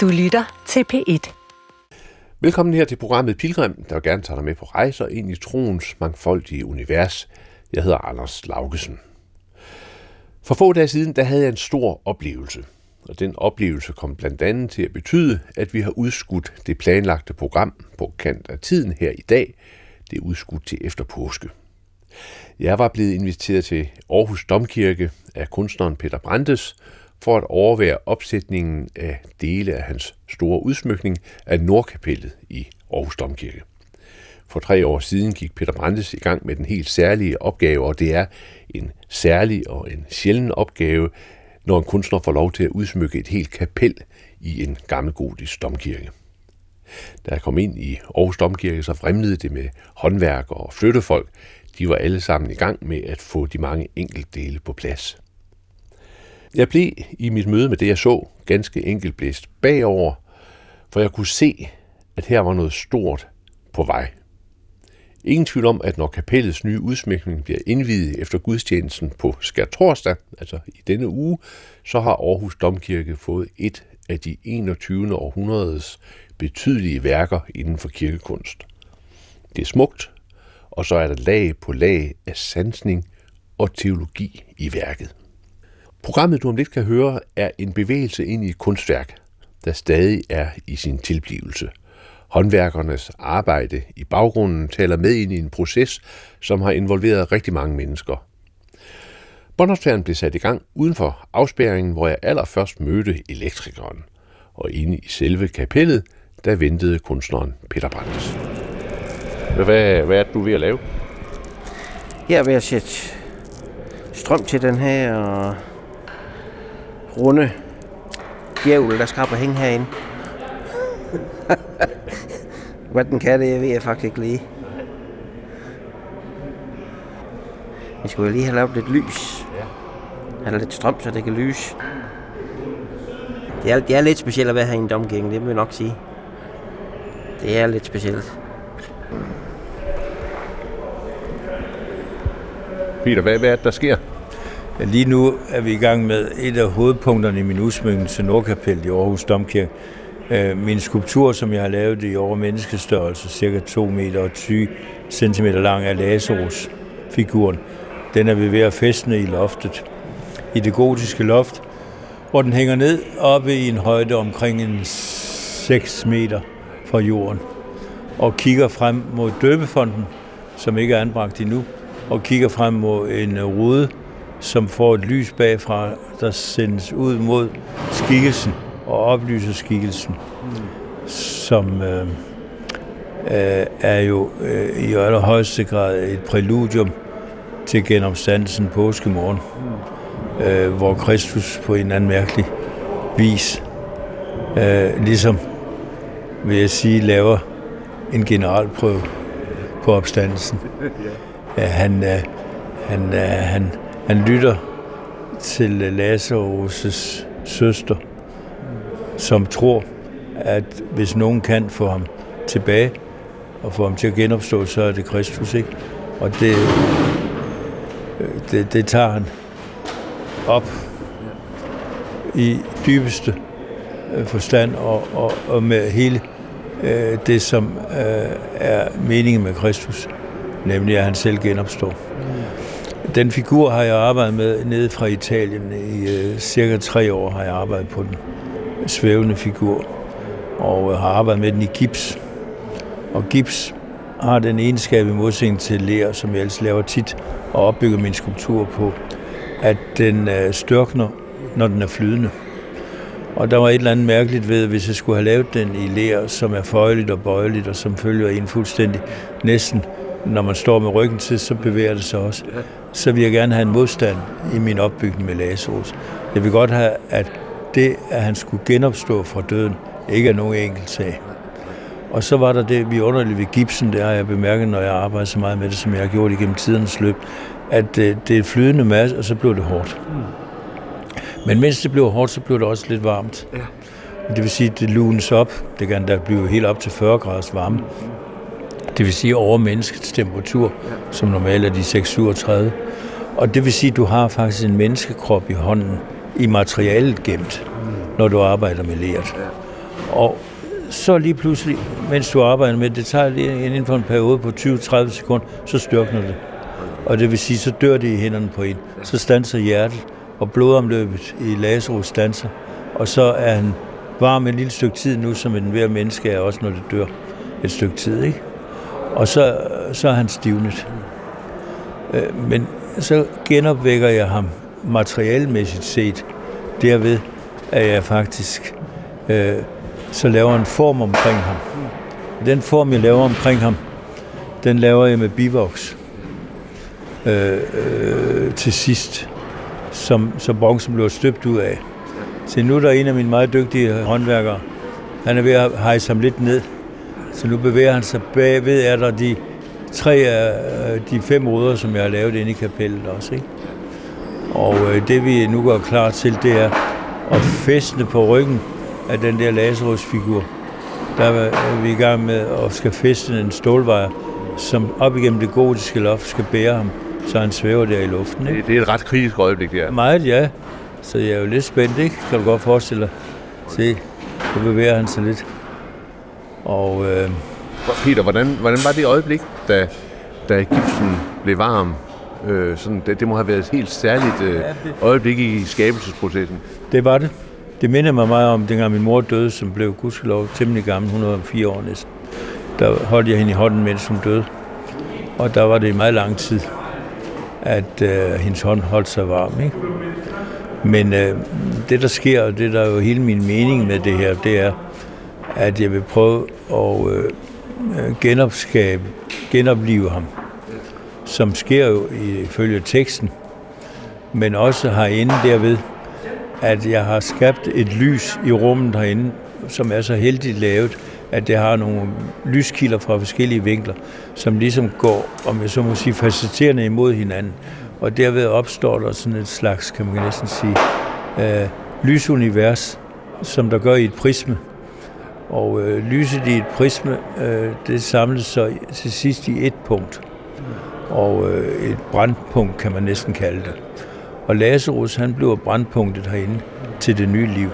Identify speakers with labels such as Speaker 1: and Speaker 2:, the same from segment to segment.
Speaker 1: Du lytter til P1.
Speaker 2: Velkommen her til programmet Pilgrim, der vil gerne tager dig med på rejser ind i troens mangfoldige univers. Jeg hedder Anders Laugesen. For få dage siden, der havde jeg en stor oplevelse. Og den oplevelse kom blandt andet til at betyde, at vi har udskudt det planlagte program på kant af tiden her i dag. Det er udskudt til efter påske. Jeg var blevet inviteret til Aarhus Domkirke af kunstneren Peter Brandes for at overvære opsætningen af dele af hans store udsmykning af Nordkapellet i Aarhus Domkirke. For tre år siden gik Peter Brandes i gang med den helt særlige opgave, og det er en særlig og en sjælden opgave, når en kunstner får lov til at udsmykke et helt kapel i en gammelgotisk domkirke. Da jeg kom ind i Aarhus Domkirke, så fremlede det med håndværk og flyttefolk. De var alle sammen i gang med at få de mange enkeltdele på plads. Jeg blev i mit møde med det, jeg så, ganske enkelt blæst bagover, for jeg kunne se, at her var noget stort på vej. Ingen tvivl om, at når kapellets nye udsmykning bliver indvidet efter gudstjenesten på skærtorsdag, altså i denne uge, så har Aarhus Domkirke fået et af de 21. århundredes betydelige værker inden for kirkekunst. Det er smukt, og så er der lag på lag af sansning og teologi i værket. Programmet, du om lidt kan høre, er en bevægelse ind i et kunstværk, der stadig er i sin tilblivelse. Håndværkernes arbejde i baggrunden taler med ind i en proces, som har involveret rigtig mange mennesker. Båndoptageren blev sat i gang uden for afspæringen, hvor jeg allerførst mødte elektrikeren. Og inde i selve kapellet, der ventede kunstneren Peter Brandes. Hvad, hvad er det, du er ved at lave?
Speaker 3: Her er ved at sætte strøm til den her runde djævel, der og hænge herinde. Hvad den kan, det ved jeg faktisk ikke lige. Vi skulle lige have lavet lidt lys. Have lidt strøm, så det kan lyse. Det er, det er lidt specielt at være her i en domgæng, det må jeg nok sige. Det er lidt specielt.
Speaker 2: Peter, hvad, hvad er det, der sker?
Speaker 4: Lige nu er vi i gang med et af hovedpunkterne i min udsmykning til Nordkapel i Aarhus Domkirke. Øh, min skulptur, som jeg har lavet i over menneskestørrelse, cirka 2 meter og 20 cm lang af Lazarus-figuren, den er vi ved at fæstne i loftet. I det gotiske loft, hvor den hænger ned oppe i en højde omkring en 6 meter fra jorden, og kigger frem mod døbefonden, som ikke er anbragt endnu, og kigger frem mod en øh, rude, som får et lys bagfra, der sendes ud mod skikkelsen og oplyser skikkelsen, mm. som øh, øh, er jo øh, i allerhøjeste grad et præludium til genopstandelsen påskemorgen, mm. øh, hvor Kristus på en anden mærkelig vis, øh, ligesom vil jeg sige, laver en generalprøve på opstandelsen. Ja, han, øh, han, øh, han, han lytter til Lazarus' søster, som tror, at hvis nogen kan få ham tilbage og få ham til at genopstå, så er det Kristus, ikke? Og det, det, det tager han op i dybeste øh, forstand og, og, og med hele øh, det, som øh, er meningen med Kristus, nemlig at han selv genopstår. Mm. Den figur har jeg arbejdet med nede fra Italien. I øh, cirka tre år har jeg arbejdet på den. Svævende figur. Og øh, har arbejdet med den i gips. Og gips har den egenskab i modsætning til ler, som jeg ellers laver tit, og opbygger min skulptur på, at den øh, størkner, når den er flydende. Og der var et eller andet mærkeligt ved, hvis jeg skulle have lavet den i ler, som er føjeligt og bøjeligt, og som følger en fuldstændig næsten når man står med ryggen til, så bevæger det sig også. Så vil jeg gerne have en modstand i min opbygning med Lazarus. Jeg vil godt have, at det, at han skulle genopstå fra døden, ikke er nogen enkelt sag. Og så var der det vi underligt ved gipsen, det har jeg bemærket, når jeg arbejder så meget med det, som jeg har gjort igennem tidernes løb, at det, det er flydende masse, og så blev det hårdt. Men mens det blev hårdt, så blev det også lidt varmt. Ja. Det vil sige, at det lunes op. Det kan da blive helt op til 40 graders varme. Det vil sige over menneskets temperatur, som normalt er de 637. Og det vil sige, at du har faktisk en menneskekrop i hånden, i materialet gemt, når du arbejder med leret. Og så lige pludselig, mens du arbejder med det, det tager lige inden for en periode på 20-30 sekunder, så styrkner det. Og det vil sige, så dør det i hænderne på en. Så stanser hjertet, og blodomløbet i Lazarus stanser. Og så er han varm et lille stykke tid nu, som en hver menneske er også, når det dør et stykke tid. Ikke? Og så, så er han stivnet. Øh, men så genopvækker jeg ham materialmæssigt set, derved at jeg faktisk øh, så laver en form omkring ham. Den form, jeg laver omkring ham, den laver jeg med bivoks øh, øh, til sidst, som, som bronzen blev støbt ud af. Så nu er der en af mine meget dygtige håndværkere. Han er ved at hejse ham lidt ned. Så nu bevæger han sig bagved, er der de tre af de fem ruder, som jeg har lavet inde i kapellet også. Ikke? Og øh, det vi nu går klar til, det er at fæstne på ryggen af den der Lazarus-figur. Der er vi i gang med at skal fæstne en stålvejr, som op igennem det gotiske loft skal bære ham, så han svæver der i luften. Ikke?
Speaker 2: Det er et ret kritisk øjeblik, det er.
Speaker 4: Meget, ja. Så jeg er jo lidt spændt, ikke? Kan du godt forestille dig. Se, nu bevæger han sig lidt. Og, øh,
Speaker 2: Peter, hvordan, hvordan var det øjeblik, da, da gipsen blev varm? Øh, sådan, det, det må have været et helt særligt øh, øjeblik i skabelsesprocessen.
Speaker 4: Det var det. Det minder mig meget om, dengang min mor døde, som blev gudskelov temmelig gammel, 104 år næsten. Der holdt jeg hende i hånden, mens hun døde. Og der var det i meget lang tid, at øh, hendes hånd holdt sig varm. Ikke? Men øh, det, der sker, og det der er jo hele min mening med det her, det er, at jeg vil prøve at øh, øh genopskabe, genopleve ham, som sker jo ifølge teksten, men også herinde derved, at jeg har skabt et lys i rummet herinde, som er så heldigt lavet, at det har nogle lyskilder fra forskellige vinkler, som ligesom går, om jeg så må sige, facetterende imod hinanden. Og derved opstår der sådan et slags, kan man næsten sige, øh, lysunivers, som der gør i et prisme. Og øh, lyset i et prisme, øh, det samles så til sidst i et punkt. Og øh, et brandpunkt kan man næsten kalde det. Og Lazarus, han bliver brandpunktet herinde til det nye liv.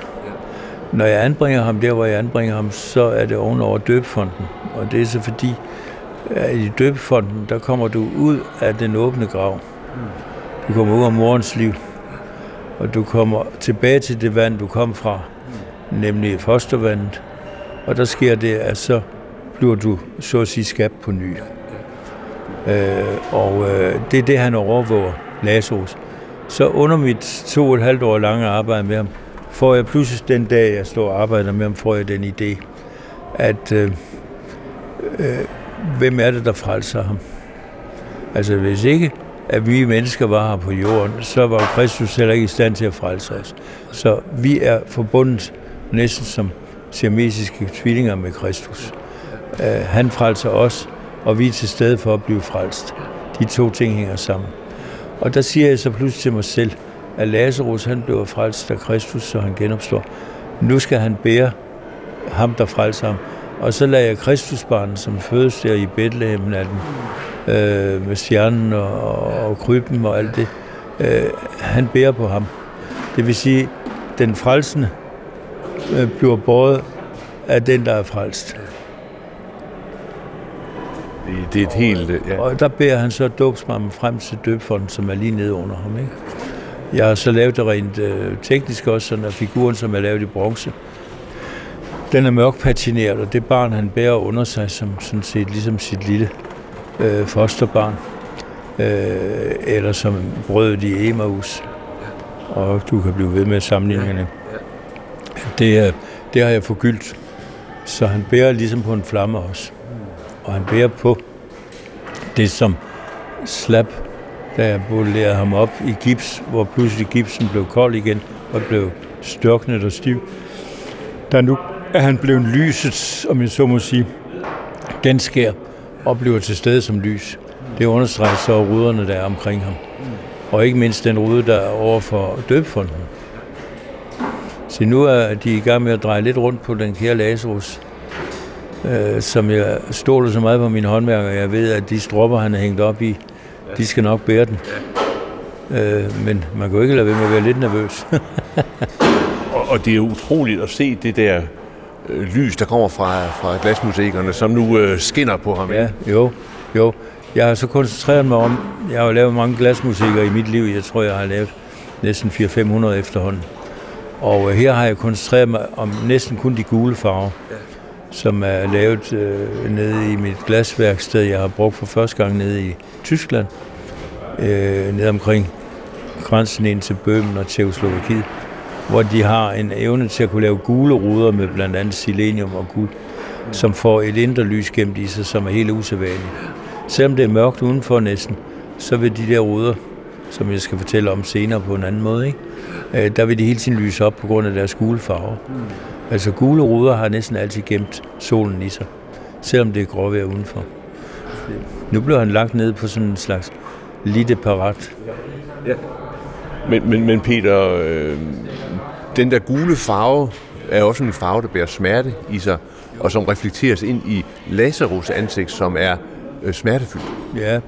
Speaker 4: Når jeg anbringer ham der, hvor jeg anbringer ham, så er det ovenover døbefonden. Og det er så fordi, at i døbefonden, der kommer du ud af den åbne grav. Du kommer ud af morens liv. Og du kommer tilbage til det vand, du kom fra, nemlig fostervandet. Og der sker det, at så bliver du så at sige skabt på ny. Øh, og øh, det er det, han overvåger, Lazarus. Så under mit to og et halvt år lange arbejde med ham, får jeg pludselig den dag, jeg står og arbejder med ham, får jeg den idé, at øh, øh, hvem er det, der frelser ham? Altså hvis ikke, at vi mennesker var her på jorden, så var Kristus heller ikke i stand til at frelse os. Så vi er forbundet næsten som siamesiske tvillinger med Kristus. Øh, han frelser os, og vi er til stede for at blive frelst. De to ting hænger sammen. Og der siger jeg så pludselig til mig selv, at Lazarus han blev frelst af Kristus, så han genopstår. Nu skal han bære ham, der frelser ham. Og så lader jeg Kristusbarnet, som fødes der i Bethlehem natten, øh, med stjernen og, og krybben og alt det, øh, han bærer på ham. Det vil sige, den frelsende bliver båret af den, der er frelst.
Speaker 2: Det, det er et helt... Ja.
Speaker 4: Og der bærer han så dåbsmammen frem til døbfonden, som er lige nede under ham. Ikke? Jeg har så lavet det rent øh, teknisk også, sådan at figuren, som er lavet i bronze, den er mørk patineret, og det barn, han bærer under sig, som sådan set ligesom sit lille øh, fosterbarn, øh, eller som brødet i Emmaus. Og du kan blive ved med sammenligningerne. Det, det har jeg forgyldt. Så han bærer ligesom på en flamme også. Og han bærer på det, som slap, da jeg bolerede ham op i gips, hvor pludselig gipsen blev kold igen og blev størknet og stiv. Der nu er han blevet lyset, om jeg så må sige, genskær og bliver til stede som lys. Det understreger så ruderne, der er omkring ham. Og ikke mindst den rude, der er over for døbfonden. Så nu er de i gang med at dreje lidt rundt på den kære Lazarus, øh, som jeg stoler så meget på min håndværker. Jeg ved, at de stropper, han er hængt op i, de skal nok bære den. Øh, men man kan jo ikke lade være med at være lidt nervøs.
Speaker 2: og, og det er utroligt at se det der øh, lys, der kommer fra, fra glasmusikerne, som nu øh, skinner på ham.
Speaker 4: Ja, jo, jo. Jeg har så koncentreret mig om, jeg har jo lavet mange glasmusikker i mit liv. Jeg tror, jeg har lavet næsten 400-500 efterhånden. Og øh, her har jeg koncentreret mig om næsten kun de gule farver, ja. som er lavet øh, nede i mit glasværksted, jeg har brugt for første gang nede i Tyskland, øh, nede omkring grænsen ind til Bøhmen og Tjekoslovakiet, hvor de har en evne til at kunne lave gule ruder med blandt andet selenium og guld, som får et indre lys gemt i sig, som er helt usædvanligt. Selvom det er mørkt udenfor næsten, så vil de der ruder, som jeg skal fortælle om senere på en anden måde, ikke? Øh, der vil de hele tiden lyse op på grund af deres gule farver. Mm. Altså gule ruder har næsten altid gemt solen i sig, selvom det er gråvejr udenfor. Nu bliver han lagt ned på sådan en slags lille parat. Ja.
Speaker 2: Men, men, men Peter, øh, den der gule farve er også en farve, der bærer smerte i sig, og som reflekteres ind i Lazarus ansigt, som er øh, smertefyldt.
Speaker 4: Ja,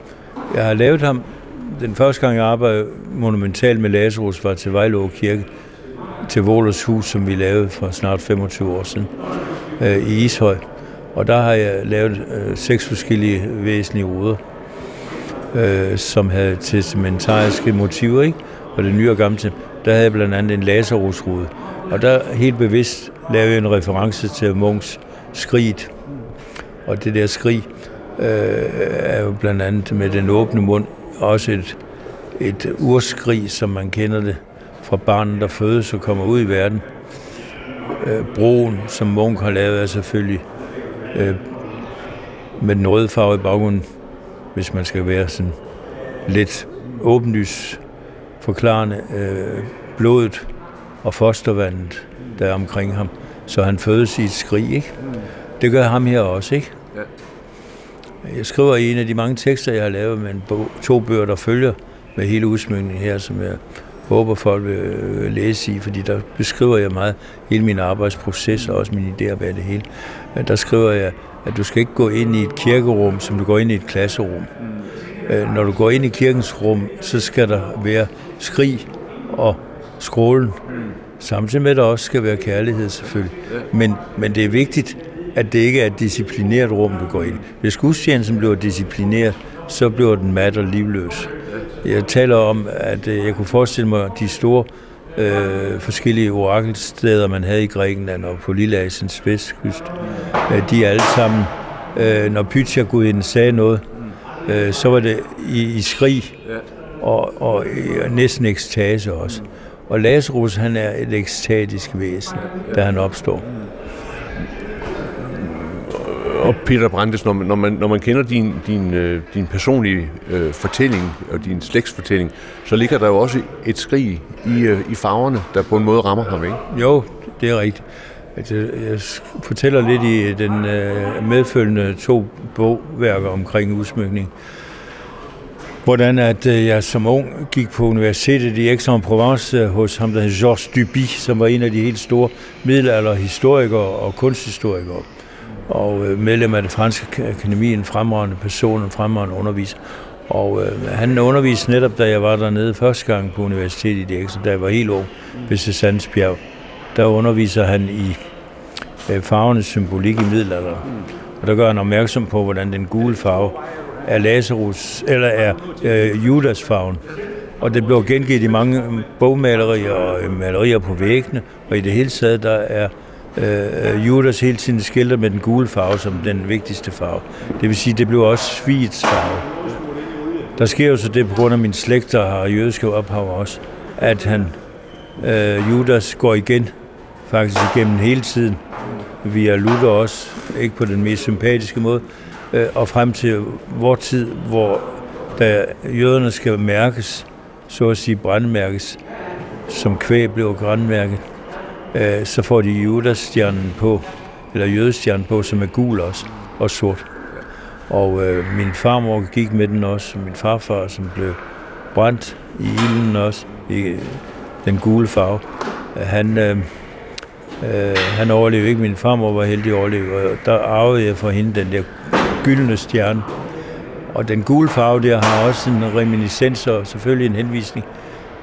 Speaker 4: jeg har lavet ham den første gang, jeg arbejdede monumentalt med Lazarus, var til Vejlå Kirke, til Wohlers Hus, som vi lavede for snart 25 år siden øh, i Ishøj. Og der har jeg lavet øh, seks forskellige væsentlige ruder, øh, som havde testamentariske motiver, ikke? og det nye og gamle der havde jeg blandt andet en Lazarus-rude. Og der helt bevidst lavede jeg en reference til Munks skridt. Og det der skrig øh, er jo blandt andet med den åbne mund også et, et urskrig, som man kender det fra barnet, der fødes og kommer ud i verden. Øh, broen, som Munk har lavet, er selvfølgelig øh, med den røde farve i baggrunden, hvis man skal være sådan lidt åbenlys forklarende øh, blodet og fostervandet, der er omkring ham. Så han fødes i et skrig, ikke? Det gør ham her også, ikke? Ja. Jeg skriver i en af de mange tekster, jeg har lavet med to bøger, der følger med hele udsmykningen her, som jeg håber, folk vil øh, læse i, fordi der beskriver jeg meget hele min arbejdsproces og også mine idéer bag det hele. Der skriver jeg, at du skal ikke gå ind i et kirkerum, som du går ind i et klasserum. Øh, når du går ind i kirkens rum, så skal der være skrig og skrålen. Samtidig med, at der også skal være kærlighed selvfølgelig. Men, men det er vigtigt, at det ikke er et disciplineret rum, du går ind Hvis gudstjenesten bliver disciplineret, så bliver den mat og livløs. Jeg taler om, at øh, jeg kunne forestille mig de store øh, forskellige orakelsteder, man havde i Grækenland og på Lilleasiens vestkyst. Øh, de er alle sammen, øh, når Pythia-gudinden sagde noget, øh, så var det i, i skrig og, og, øh, og næsten ekstase også. Og Lazarus, han er et ekstatisk væsen, da han opstår
Speaker 2: og Peter Brandes, når man, når man, når man kender din, din, øh, din personlige øh, fortælling og din slægtsfortælling, så ligger der jo også et skrig i, øh, i farverne, der på en måde rammer ham, ikke?
Speaker 4: Jo, det er rigtigt. Altså, jeg fortæller lidt i øh, den øh, medfølgende to bogværker omkring udsmykning, hvordan at øh, jeg som ung gik på universitetet i Aix-en-Provence øh, hos ham, der hed Georges Duby, som var en af de helt store middelalderhistorikere og kunsthistorikere og øh, medlem af det franske akademi, en fremragende person, en fremragende underviser. Og øh, han underviste netop, da jeg var dernede første gang på universitetet i Dirksen, da jeg var helt ung ved Sandsbjerg. Der underviser han i øh, farvenes symbolik i middelalderen. Og der gør han opmærksom på, hvordan den gule farve er Lazarus, eller er øh, Judas farven. Og det blev gengivet i mange øh, bogmalerier og øh, malerier på væggene, og i det hele taget, der er Øh, øh, Judas hele tiden skilter med den gule farve som den vigtigste farve. Det vil sige, det blev også svigets farve. Der sker jo så det på grund af min slægt, der har jødiske ophav også, at han, øh, Judas går igen, faktisk igennem hele tiden, via Luther også, ikke på den mest sympatiske måde, øh, og frem til vor tid, hvor da jøderne skal mærkes, så at sige brandmærkes, som kvæg blev grandmærket, øh, så får de Judas-stjernen på, eller jødestjernen på, som er gul også, og sort. Og øh, min farmor gik med den også, og min farfar, som blev brændt i ilden også, i øh, den gule farve. Han, øh, øh, han overlevede ikke. Min farmor var heldig at overleve, og der arvede jeg fra hende den der gyldne stjerne. Og den gule farve der har også en reminiscens og selvfølgelig en henvisning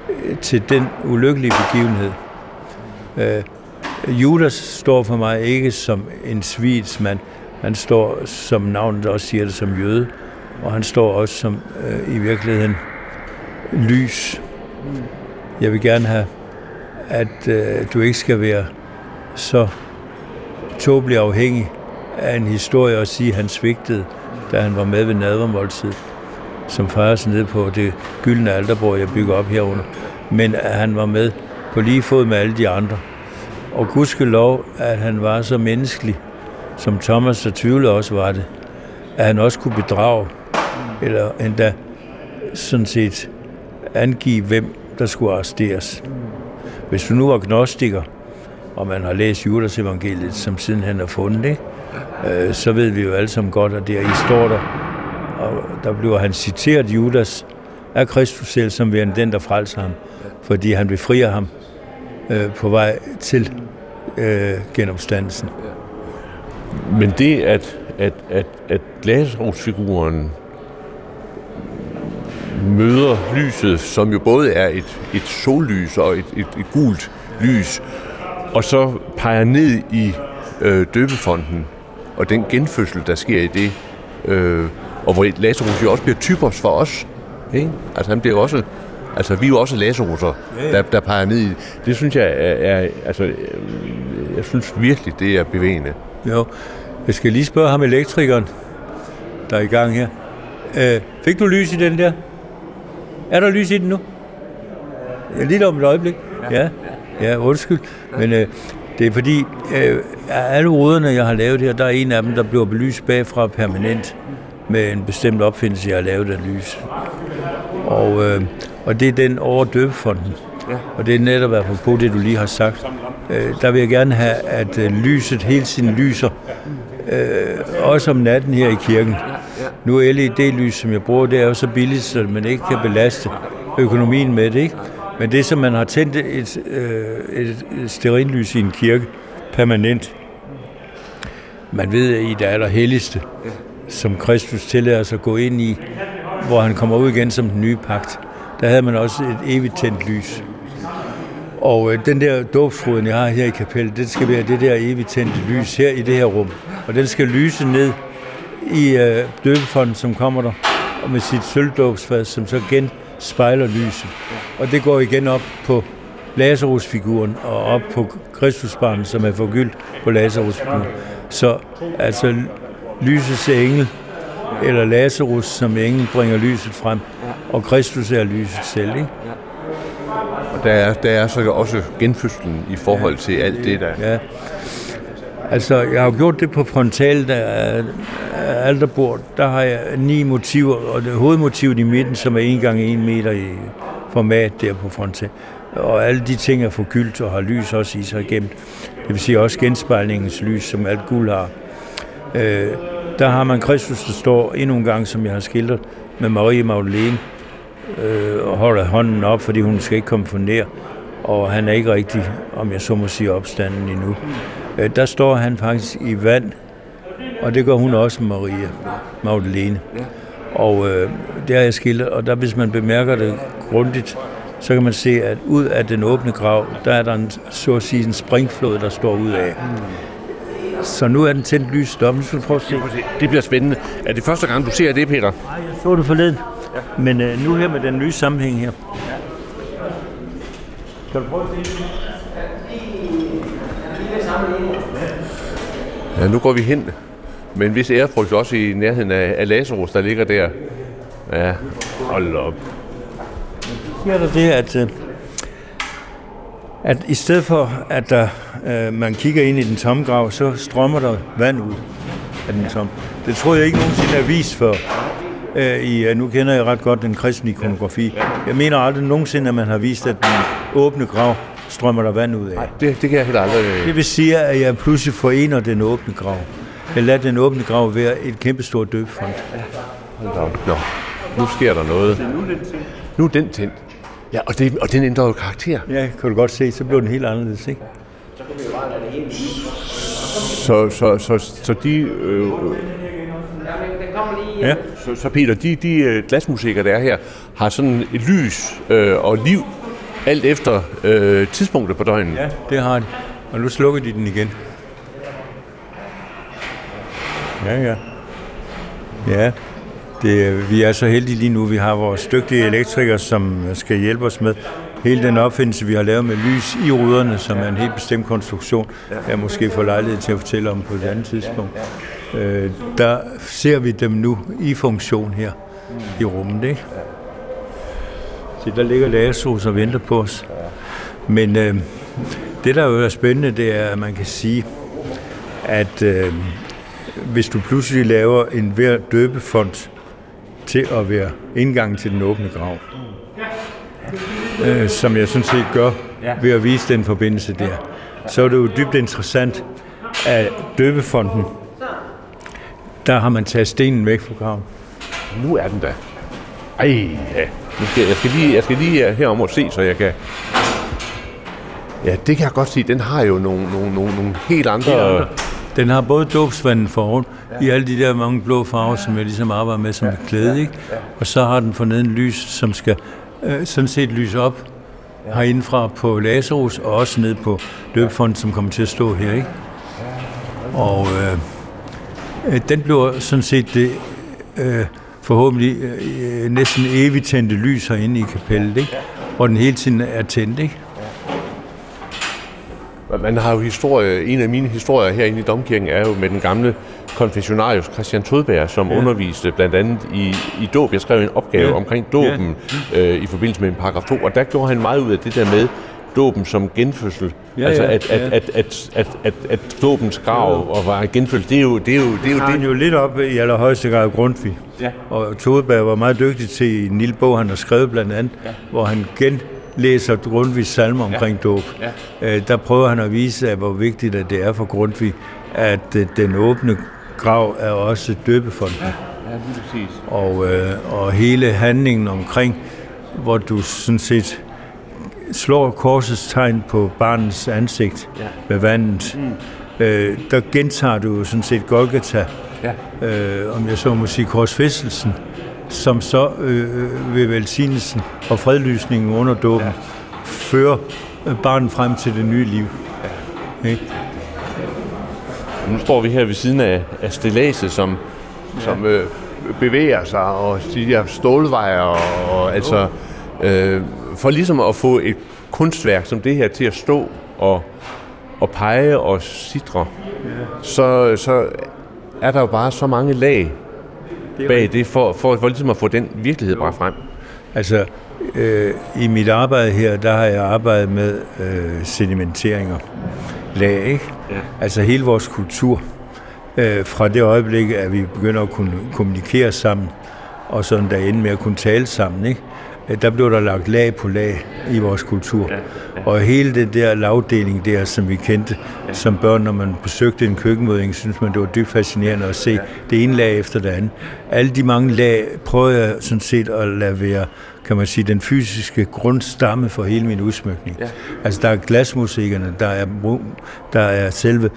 Speaker 4: øh, til den ulykkelige begivenhed, øh, Judas står for mig ikke som en svigsmand. Han står, som navnet også siger det, som jøde. Og han står også som øh, i virkeligheden lys. Jeg vil gerne have, at øh, du ikke skal være så tåbelig afhængig af en historie og sige, at han svigtede, da han var med ved nadvermåltid, som fejres nede på det gyldne alterbord, jeg bygger op herunder. Men at han var med på lige fod med alle de andre. Og lov, at han var så menneskelig, som Thomas, så tvivlede også var det, at han også kunne bedrage, eller endda sådan set angive, hvem der skulle arresteres. Hvis du nu var gnostiker, og man har læst Judas evangeliet, som siden han har fundet, ikke? Øh, så ved vi jo alle sammen godt, at der i står der, og der bliver han citeret Judas af Kristus selv, som værende den, der frelser ham, fordi han befrier ham øh, på vej til øh, genopstandelsen.
Speaker 2: Men det, at, at, at, at Lazarus-figuren møder lyset, som jo både er et, et sollys og et, et, et gult lys, og så peger ned i øh, døbefonden, og den genfødsel, der sker i det, øh, og hvor Lazarus jo også bliver typos for os. Ikke? Altså han bliver også, altså vi er jo også Lazarus'er, der, der peger ned i det. synes jeg er, er altså, jeg synes virkelig, det er bevægende.
Speaker 4: Jo, jeg skal lige spørge ham elektrikeren, der er i gang her. Øh, fik du lys i den der? Er der lys i den nu? Lige om et øjeblik. Ja, ja undskyld. Men øh, det er fordi, øh, alle ruderne, jeg har lavet her, der er en af dem, der bliver belyst bagfra permanent med en bestemt opfindelse, jeg har lavet af lys. Og, øh, og det er den over døbefonden. Ja. Og det er netop på det, du lige har sagt. Øh, der vil jeg gerne have, at øh, lyset hele tiden lyser. Øh, også om natten her i kirken. Nu er LED-lys, som jeg bruger, det er jo så billigt, så man ikke kan belaste økonomien med det. Ikke? Men det, som man har tændt et, øh, et, et sterinlys i en kirke permanent, man ved, at I der er der helligste, som Kristus tillader sig at gå ind i, hvor han kommer ud igen som den nye pagt, der havde man også et evigt tændt lys. Og øh, den der dåbsfroden, jeg har her i kapellet, det skal være det der evigt tændte lys her i det her rum. Og den skal lyse ned i øh, døbefonden, som kommer der, og med sit sølvdåbsfad, som så igen spejler lyset. Og det går igen op på Lazarus-figuren og op på Kristusbarnet, som er forgyldt på Lazarus-figuren. Så altså lysets engel, eller Lazarus som engel bringer lyset frem, og Kristus er lyset selv, ikke?
Speaker 2: Og der er, der er så også genfødslen i forhold til alt det, der...
Speaker 4: Ja. Altså, jeg har gjort det på frontal, der er alterbord. Der har jeg ni motiver, og det hovedmotivet i midten, som er 1 gange 1 meter i format der på frontal. Og alle de ting er forgyldt og har lys også i sig gemt. Det vil sige også genspejlingens lys, som alt guld har. Øh, der har man Kristus, der står endnu en gang, som jeg har skildret, med Marie Magdalene, øh, og holder hånden op, fordi hun skal ikke komme for nær. Og han er ikke rigtig, om jeg så må sige, opstanden endnu. Øh, der står han faktisk i vand, og det gør hun også, Maria Magdalene. Og øh, det har jeg skildret, og der, hvis man bemærker det grundigt, så kan man se, at ud af den åbne grav, der er der en, så at sige, en springflod, der står ud af. Så nu er den tændt lys op. Nu skal du prøve at se.
Speaker 2: Det bliver spændende. Er det første gang, du ser det, Peter?
Speaker 4: Nej, jeg så det forleden. Ja. Men øh, nu her med den nye sammenhæng her. Ja. Skal du prøve at se
Speaker 2: Ja, nu går vi hen med en vis ærefrygt også i nærheden af, af Lazarus, der ligger der. Ja, hold op.
Speaker 4: Så er der det, at, øh, at i stedet for, at der, øh, man kigger ind i den tomme grav, så strømmer der vand ud af den tomme. Det tror jeg ikke nogensinde er vist før. Øh, I, nu kender jeg ret godt den kristne ikonografi. Jeg mener aldrig nogensinde, at man har vist, at den åbne grav strømmer der vand ud af.
Speaker 2: Nej, det, det kan jeg heller aldrig...
Speaker 4: Det vil sige, at jeg pludselig forener den åbne grav. Jeg lader den åbne grav være et kæmpestort døbefond. Ja.
Speaker 2: Hold da Nå, nu sker der noget. Nu er den tændt. Ja, og, det, og den ændrer jo karakter.
Speaker 4: Ja, kan du godt se, så bliver den helt anderledes, ikke?
Speaker 2: Så, så, så, så de... Øh, ja. så, så Peter, de, de øh, glasmusikere, der er her, har sådan et lys øh, og liv alt efter øh, tidspunktet på døgnet.
Speaker 4: Ja, det har de. Og nu slukker de den igen. Ja, ja. Ja, det, vi er så heldige lige nu. Vi har vores dygtige elektrikere, som skal hjælpe os med hele den opfindelse, vi har lavet med lys i ruderne, som er en helt bestemt konstruktion, jeg måske får lejlighed til at fortælle om på et andet tidspunkt. Øh, der ser vi dem nu i funktion her i rummet, ikke? Så der ligger lagersos og venter på os. Men øh, det, der jo er spændende, det er, at man kan sige, at øh, hvis du pludselig laver en hver døbefond til at være indgang til den åbne grav, øh, som jeg sådan set gør ved at vise den forbindelse der, så er det jo dybt interessant, at døbefonden, der har man taget stenen væk fra graven.
Speaker 2: Nu er den der. Ej, ja. Nu skal, jeg, skal lige, jeg skal lige herom og se, så jeg kan... Ja, det kan jeg godt sige. Den har jo nogle, nogle, nogle, nogle helt andre...
Speaker 4: Den har både dåbsvanden foran, ja. i alle de der mange blå farver, som jeg ligesom arbejder med som ja. klæde, ikke? Og så har den forneden lys, som skal øh, sådan set lyse op ja. herindefra på Lazarus, og også ned på døbefonden, som kommer til at stå her, ikke? Og øh, den bliver sådan set det øh, forhåbentlig øh, næsten evigt tændte lys herinde i kapellet, ikke? Hvor den hele tiden er tændt, ikke?
Speaker 2: Man har jo historie, en af mine historier herinde i Domkirken er jo med den gamle konfessionarius Christian Todberg, som ja. underviste blandt andet i, i dåb. Jeg skrev en opgave ja. omkring dåben ja. øh, i forbindelse med en paragraf 2, og der gjorde han meget ud af det der med dåben som genfødsel. Ja, altså at, ja. at, at, at, at, at, at dåbens grav ja. og var genfødsel, det er jo det. Er jo, det, er jo,
Speaker 4: det.
Speaker 2: jo
Speaker 4: lidt op i allerhøjeste grad Grundtvig. Ja. Og Todberg var meget dygtig til i en lille bog, han har skrevet blandt andet, ja. hvor han gen læser Grundtvigs salme omkring ja. dåb. Ja. Øh, der prøver han at vise, hvor vigtigt det er for Grundtvig, at øh, den åbne grav er også døbefonden. Ja, ja lige præcis. Og, øh, og hele handlingen omkring, hvor du sådan set slår korsets tegn på barnets ansigt ja. med vandet, mm. øh, der gentager du sådan set Golgata, ja. øh, om jeg så må sige korsfæstelsen, som så øh, ved velsignelsen og fredlysningen under dåben ja. fører barnet frem til det nye liv. Ja. Okay?
Speaker 2: Nu står vi her ved siden af, af stillaset, som, ja. som øh, bevæger sig, og de her stålvejer, og, og altså, øh, for ligesom at få et kunstværk som det her til at stå og, og pege og sidre, ja. så, så er der jo bare så mange lag bag det, for, for, for ligesom at få den virkelighed bare frem.
Speaker 4: Altså, øh, i mit arbejde her, der har jeg arbejdet med øh, sedimenteringer lag, ikke? Ja. Altså hele vores kultur. Øh, fra det øjeblik, at vi begynder at kunne kommunikere sammen, og sådan derinde med at kunne tale sammen, ikke? Øh, der blev der lagt lag på lag i vores kultur. Ja, ja. Og hele den der lavdeling der, som vi kendte ja. som børn, når man besøgte en køkkenmøding, synes man, det var dybt fascinerende at se ja. det ene lag efter det andet. Alle de mange lag prøvede jeg sådan set at lade være kan man sige, den fysiske grundstamme for hele min udsmykning. Ja. Altså, der er glasmusikkerne, der er, der er selve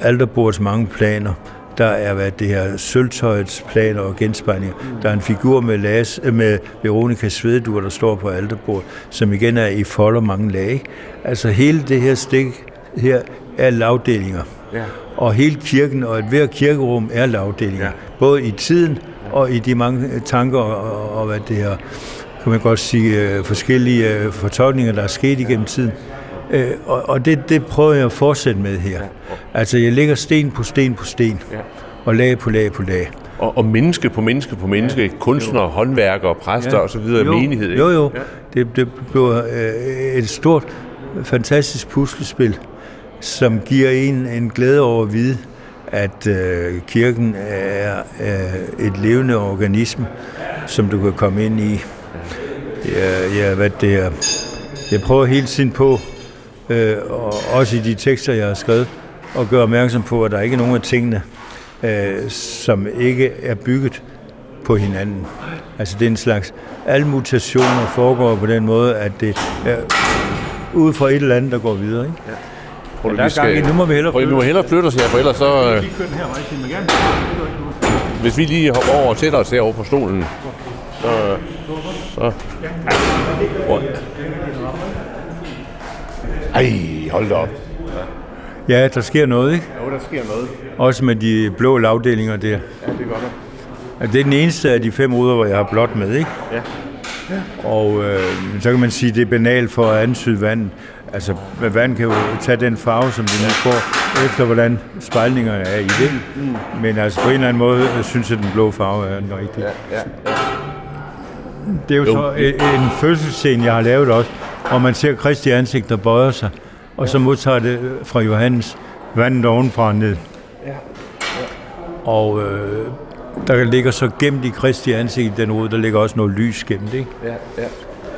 Speaker 4: alterbordets mange planer, der er hvad det her sølvtøjets planer og genspejlinger. Der er en figur med, Las, med Veronika Svedur, der står på alterbordet, som igen er i folder mange lag. Altså hele det her stik her er lavdelinger. Ja. Og hele kirken og et hver kirkerum er lavdelinger. Ja. Både i tiden og i de mange tanker og, og hvad det her kan man godt sige, øh, forskellige øh, fortolkninger, der er sket igennem tiden. Øh, og og det, det prøver jeg at fortsætte med her. Altså, jeg lægger sten på sten på sten, og lag på lag på lag.
Speaker 2: Og, og menneske på menneske på menneske, ja. kunstnere, håndværkere, præster ja. osv., menighed.
Speaker 4: Ikke? Jo, jo. Ja. Det, det bliver øh, et stort, fantastisk puslespil, som giver en en glæde over at vide, at øh, kirken er, er et levende organisme, som du kan komme ind i. Ja, ja hvad det er. Jeg prøver hele tiden på, øh, og også i de tekster, jeg har skrevet, at gøre opmærksom på, at der ikke er nogen af tingene, øh, som ikke er bygget på hinanden. Altså det er en slags, alle mutationer foregår på den måde, at det er ud fra et eller andet, der går videre. Ikke? Ja.
Speaker 2: Prøv, ja, der er skal, gang i, nu må vi hellere flytte os. Vi må hellere flytte os her, for ellers så... Øh, hvis vi lige hopper over og sætter os herovre på stolen, så, så. Ej, hold da op.
Speaker 4: Ja, der sker noget, ikke?
Speaker 2: Jo, der sker noget.
Speaker 4: Også med de blå lavdelinger der.
Speaker 2: Ja, det gør der.
Speaker 4: Ja, Det er den eneste af de fem ruder, hvor jeg har blåt med, ikke?
Speaker 2: Ja.
Speaker 4: Og øh, så kan man sige, at det er banalt for at antyde vand. Altså, vand kan jo tage den farve, som det nu får, efter hvordan spejlningerne er i det. Men altså, på en eller anden måde, øh, synes jeg, at den blå farve er den rigtige.
Speaker 2: Ja, ja.
Speaker 4: Det er jo,
Speaker 2: Jo.
Speaker 4: så en, en fødselsscene, jeg har lavet også, hvor man ser Kristi ansigt, der bøjer sig, og så modtager det øh, fra Johannes vandet ovenfra og ned.
Speaker 2: Ja.
Speaker 4: Og øh, der ligger så gemt i Kristi ansigt i den rod, der ligger også noget lys gemt, ikke?
Speaker 2: Ja, ja.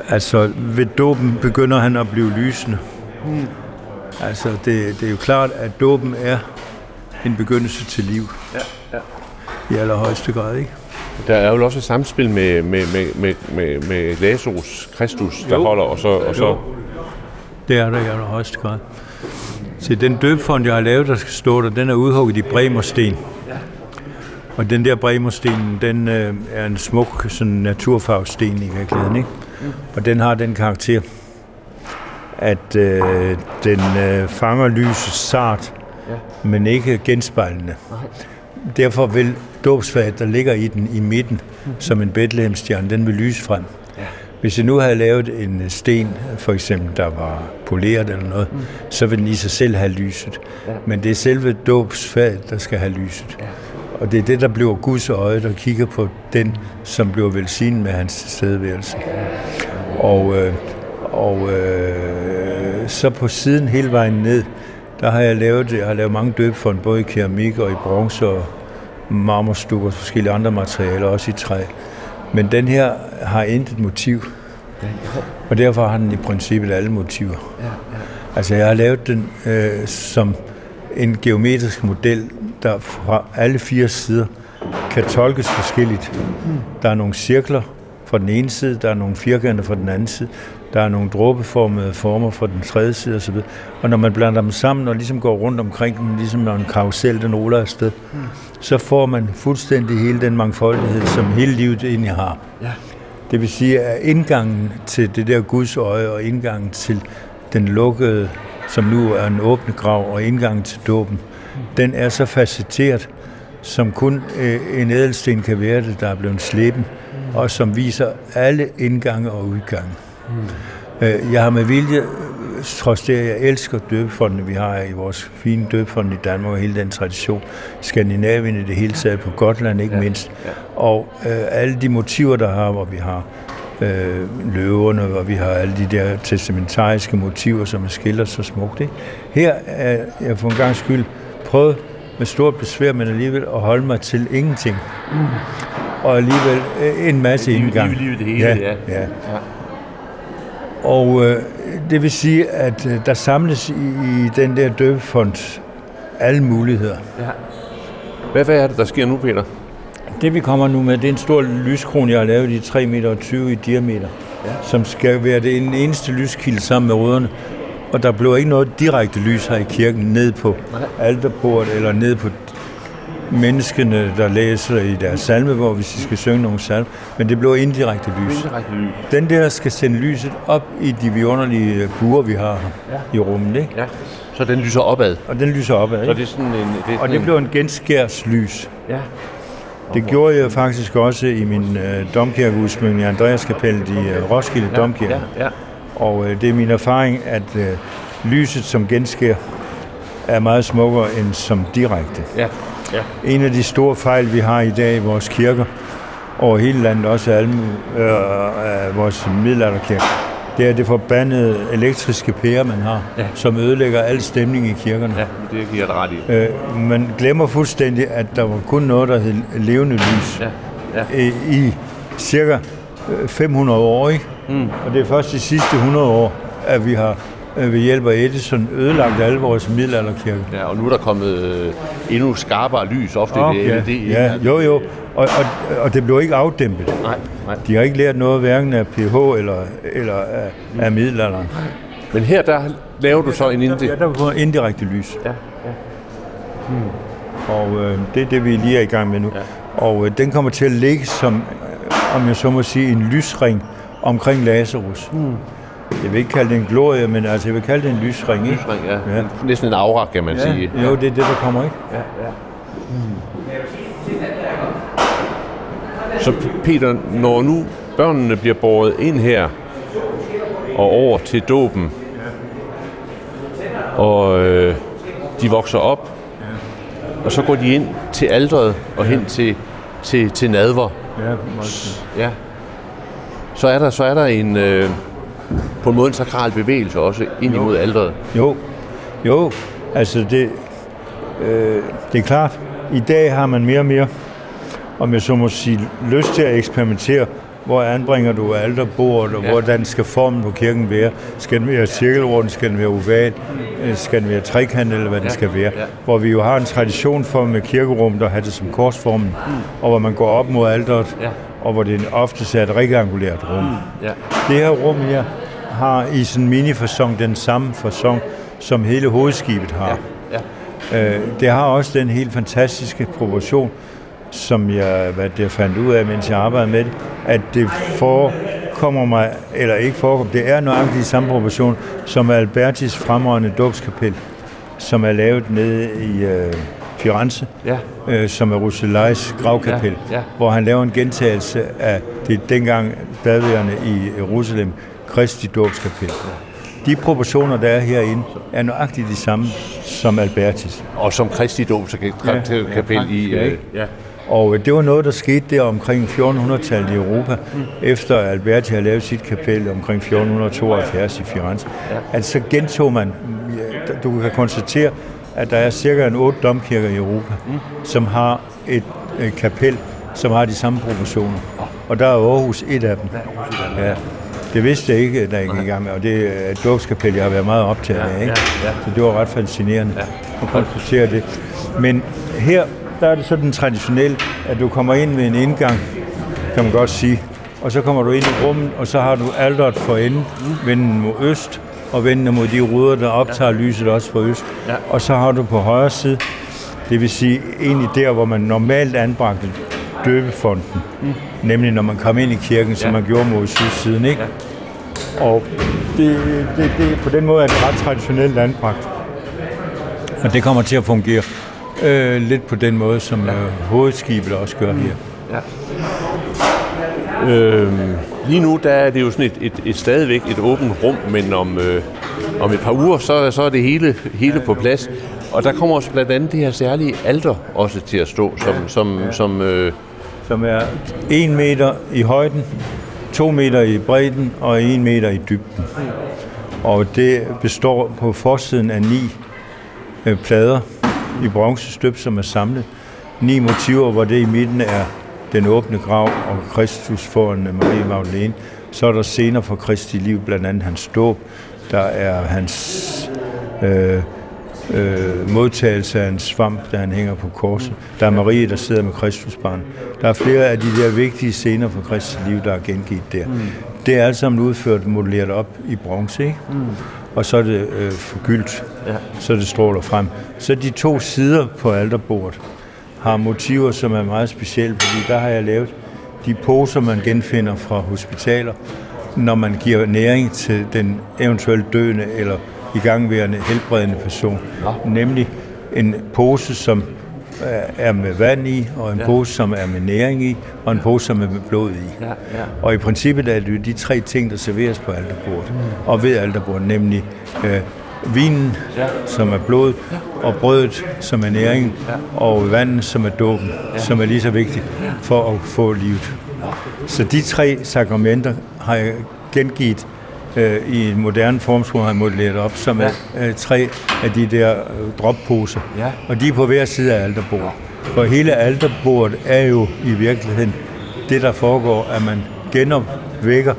Speaker 4: Altså, ved dåben begynder han at blive lysende. Mm. Altså, det, det er jo klart, at dåben er en begyndelse til liv.
Speaker 2: Ja, ja.
Speaker 4: I allerhøjeste grad, ikke?
Speaker 2: Der er jo også et samspil med, med, med, med, med, med Lazarus Kristus, der
Speaker 4: Jo.
Speaker 2: holder, og så, og så
Speaker 4: Jo. Det er der i allerhøjeste grad. Så den døbfond, jeg har lavet, der skal stå der, den er udhugget i bremersten. Og den der bremersten, den øh, er en smuk sådan naturfarvesten i virkeligheden, ikke? Og den har den karakter, at øh, den øh, fanger lyset sart, men ikke genspejlende. Derfor vil dåbsfaget, der ligger i den i midten, som en Bethlehemstjerne, den vil lyse frem. Hvis jeg nu havde lavet en sten, for eksempel, der var poleret eller noget, mm. så vil den i sig selv have lyset. Ja. Men det er selve dåbsfaget, der skal have lyset. Ja. Og det er det, der bliver Guds øje, der kigger på den, som bliver velsignet med hans tilstedeværelse. Og, øh, og øh, så på siden hele vejen ned, der har jeg lavet, jeg har lavet mange døbfond, både i keramik og i bronze og marmorstuk og forskellige andre materialer, også i træ. Men den her har intet motiv. Og derfor har den i princippet alle motiver. Ja, ja. Altså jeg har lavet den øh, som en geometrisk model, der fra alle fire sider kan tolkes forskelligt. Der er nogle cirkler fra den ene side, der er nogle firkanter fra den anden side, der er nogle dråbeformede former fra den tredje side osv. Og når man blander dem sammen og ligesom går rundt omkring dem, ligesom når en karusel den ruller afsted, mm. så får man fuldstændig hele den mangfoldighed, som hele livet egentlig har.
Speaker 2: Ja.
Speaker 4: Det vil sige, at indgangen til det der Guds øje og indgangen til den lukkede, som nu er en åbne grav, og indgangen til dåben, den er så facetteret, som kun øh, en ædelsten kan være det, der er blevet slæben, og som viser alle indgange og udgange. Øh, Jeg har med vilje, øh, trods det, at jeg elsker døbefondene, vi har i vores fine døbefond i Danmark og hele den tradition, Skandinavien i det hele taget, på Gotland ikke ja, mindst, ja. og øh, alle de motiver, der har, hvor vi har øh, løverne, hvor vi har alle de der testamentariske motiver, som er skildret så smukt. Ikke? Her er jeg for en gang skyld prøvet med stort besvær, men alligevel at holde mig til ingenting. Mm. Og alligevel øh, en masse indgang.
Speaker 2: liv- liv i det hele,
Speaker 4: ja.
Speaker 2: ja.
Speaker 4: ja. Og øh, det vil sige, at øh, der samles i, i den der døbefond alle muligheder.
Speaker 2: ja. Hvad, hvad er det, der sker nu, Peter?
Speaker 4: Det vi kommer nu med, det er en stor lyskron, jeg har lavet i 3,20 meter i diameter, ja. som skal være det en eneste lyskilde sammen med rødderne. Og der bliver ikke noget direkte lys her i kirken ned på alterbordet eller ned på menneskene, der læser i deres salmebog, hvis de skal synge nogle salme. Men det bliver indirekte lys.
Speaker 2: Indirekte lys.
Speaker 4: Den der skal sende lyset op i de vidunderlige buer, vi har ja. i rummet. Ikke?
Speaker 2: Ja. Så den lyser opad.
Speaker 4: Og den lyser opad.
Speaker 2: Så
Speaker 4: Ikke?
Speaker 2: det er sådan en... Det er
Speaker 4: Og
Speaker 2: sådan
Speaker 4: det
Speaker 2: en-
Speaker 4: blev en genskærslys.
Speaker 2: Ja.
Speaker 4: Det gjorde jeg faktisk også i min øh, domkirkeudsmykning i Andreaskapellet i øh, Roskilde
Speaker 2: Ja,
Speaker 4: Domkirke.
Speaker 2: ja, ja.
Speaker 4: Og øh, det er min erfaring, at øh, lyset som genskær er meget smukkere end som direkte.
Speaker 2: Ja. Ja.
Speaker 4: En af de store fejl, vi har i dag i vores kirker, over hele landet, også alle øh, øh, vores middelalderkirker, det er det forbandede elektriske pærer, man har,
Speaker 2: Ja.
Speaker 4: som ødelægger al stemning i kirkerne.
Speaker 2: Ja, det giver dig ret i.
Speaker 4: Øh, man glemmer fuldstændig, at der var kun noget, der hed levende lys
Speaker 2: Ja. Ja.
Speaker 4: øh, i cirka øh, 500 år. Ikke? Mm. Og det er først de sidste 100 år, at vi har øh, ved hjælp af Edison ødelagt alle vores middelalderkirker.
Speaker 2: Ja, og nu er der kommet øh, endnu skarpere lys ofte i det
Speaker 4: ja,
Speaker 2: LED.
Speaker 4: ja, jo jo, og, og, og det blev ikke afdæmpet.
Speaker 2: Nej, nej.
Speaker 4: De har ikke lært noget hverken af PH eller, eller af, af middelalderen.
Speaker 2: Men her, der laver du så en indi...
Speaker 4: Ja, der var indirekte lys.
Speaker 2: Ja,
Speaker 4: Og øh, det er det, vi lige er i gang med nu.
Speaker 2: Ja.
Speaker 4: Og øh, den kommer til at ligge som, øh, om jeg så må sige, en lysring omkring Lazarus. Mm. Jeg vil ikke kalde det en glorie, men altså, jeg vil kalde det en lysring, ikke?
Speaker 2: Lysring, ja.
Speaker 4: Ja.
Speaker 2: Næsten en aura, kan man sige.
Speaker 4: Jo, det er det, der kommer, ikke?
Speaker 2: Så Peter, når nu børnene bliver båret ind her og over til dåben, og øh, de vokser op, og så går de ind til alderet og hen til, til, til nadver,
Speaker 4: Ja,
Speaker 2: ja. så er der, så er der en, øh, på en måde en sakral bevægelse også ind imod alderet.
Speaker 4: Jo, jo, altså det, øh, det er klart, i dag har man mere og mere, om jeg så må sige, lyst til at eksperimentere, hvor anbringer du alterbordet, og
Speaker 2: Ja.
Speaker 4: ja. hvordan skal formen på kirken være? Skal den være cirkelrund, skal den være oval, øh, skal den være trekantet, eller hvad den skal være?
Speaker 2: ja.
Speaker 4: Hvor vi jo har en tradition for med kirkerummet at have det som korsformen, og hvor man går op mod alteret,
Speaker 2: Ja.
Speaker 4: og hvor det ofte er et rektangulært rum.
Speaker 2: Ja.
Speaker 4: Det her rum her har i sin minifasong den samme fasong, som hele hovedskibet har.
Speaker 2: Ja.
Speaker 4: Øh, det har også den helt fantastiske proportion, som jeg, hvad det jeg fandt ud af, mens jeg arbejdede med det, at det forekommer mig, eller ikke forekommer, det er nøjagtigt i samme proportion, som Albertis fremragende dåbskapel, som er lavet nede i øh, Firenze,
Speaker 2: Ja.
Speaker 4: øh, som er Rousselais gravkapel,
Speaker 2: Ja, ja.
Speaker 4: hvor han laver en gentagelse af det dengang badværende i Jerusalem, Kristi dåbskapel. De proportioner, der er herinde, er nøjagtigt de samme som Albertis.
Speaker 2: Og som Kristi dåbskapel
Speaker 4: Ja,
Speaker 2: i...
Speaker 4: ja,
Speaker 2: Øh,
Speaker 4: ikke?
Speaker 2: ja.
Speaker 4: Og øh, det var noget, der skete der omkring 1400-tallet i Europa, mm. efter Alberti havde lavet sit kapel omkring 1472 i Firenze. Ja. At så gentog man, du kan konstatere, at der er cirka en otte domkirker i Europa, mm. som har et, et kapel, som har de samme proportioner. Og der er Aarhus et af dem. Ja. Det vidste jeg ikke, da jeg gik i gang med, og det er et dåbskapel, jeg har været meget optaget af. Ikke?
Speaker 2: ja, ja.
Speaker 4: Så det var ret fascinerende at konstatere det. Men her, der er det sådan traditionelt, at du kommer ind ved en indgang, kan man godt sige, og så kommer du ind i rummet, og så har du alderet for enden, venden mod øst, og vendende mod de ruder, der optager lyset også fra øst.
Speaker 2: Ja.
Speaker 4: Og så har du på højre side, det vil sige egentlig der, hvor man normalt anbragte døbefonden, mm. nemlig når man kom ind i kirken, som
Speaker 2: Ja.
Speaker 4: man gjorde mod sydsiden, ikke? Og det, det, det, på den måde er det ret traditionelt anbragt. Og det kommer til at fungere øh, lidt på den måde, som øh, hovedskibet også gør her.
Speaker 2: Øhm, lige nu der er det jo sådan et, et, et stadigvæk et åbent rum, men om, øh, om et par uger, så, så er det hele, hele på plads. Og der kommer også blandt andet det her særlige alter også til at stå, som, som, som øh,
Speaker 4: som er 1 meter i højden, 2 meter i bredden og 1 meter i dybden. Og det består på forsiden af ni øh, plader i bronzestøb, som er samlet. Ni motiver, hvor det i midten er den åbne grav og Kristus foran Marie Magdalene. Så er der scener fra Kristi liv, blandt andet hans dåb. Der er hans øh, øh, modtagelse af en svamp, da han hænger på korset. Der er Marie, der sidder med Kristusbarn. Der er flere af de der vigtige scener fra Kristi liv, der er gengivet der. Mm. Det er alt sammen udført modelleret op i bronze, ikke? Mm. Og så er det øh, forgyldt,
Speaker 2: Ja.
Speaker 4: så det stråler frem. Så de to sider på alterbordet har motiver, som er meget specielle, fordi der har jeg lavet de poser, man genfinder fra hospitaler, når man giver næring til den eventuelt døende eller igangværende helbredende person. Ja. Nemlig en pose, som er- er med vand i, og en ja. pose, som er med næring i, og en pose, som er med blod i.
Speaker 2: Ja, ja.
Speaker 4: Og i princippet er det jo de tre ting, der serveres på alterbordet, mm. og ved alterbordet, nemlig øh, vinen,
Speaker 2: Ja.
Speaker 4: ja. som er blodet, ja. og brødet, som er næringen, ja. og vandet, som er dåben, ja. som er lige så vigtigt for at få livet. Så de tre sakramenter har jeg gengivet øh, i en moderne formsprog, har jeg modelleret op, som er øh, tre af de der øh, dropposer.
Speaker 2: Ja.
Speaker 4: Og de er på hver side af alterbordet. For hele alterbordet er jo i virkeligheden det, der foregår, at man genopvækker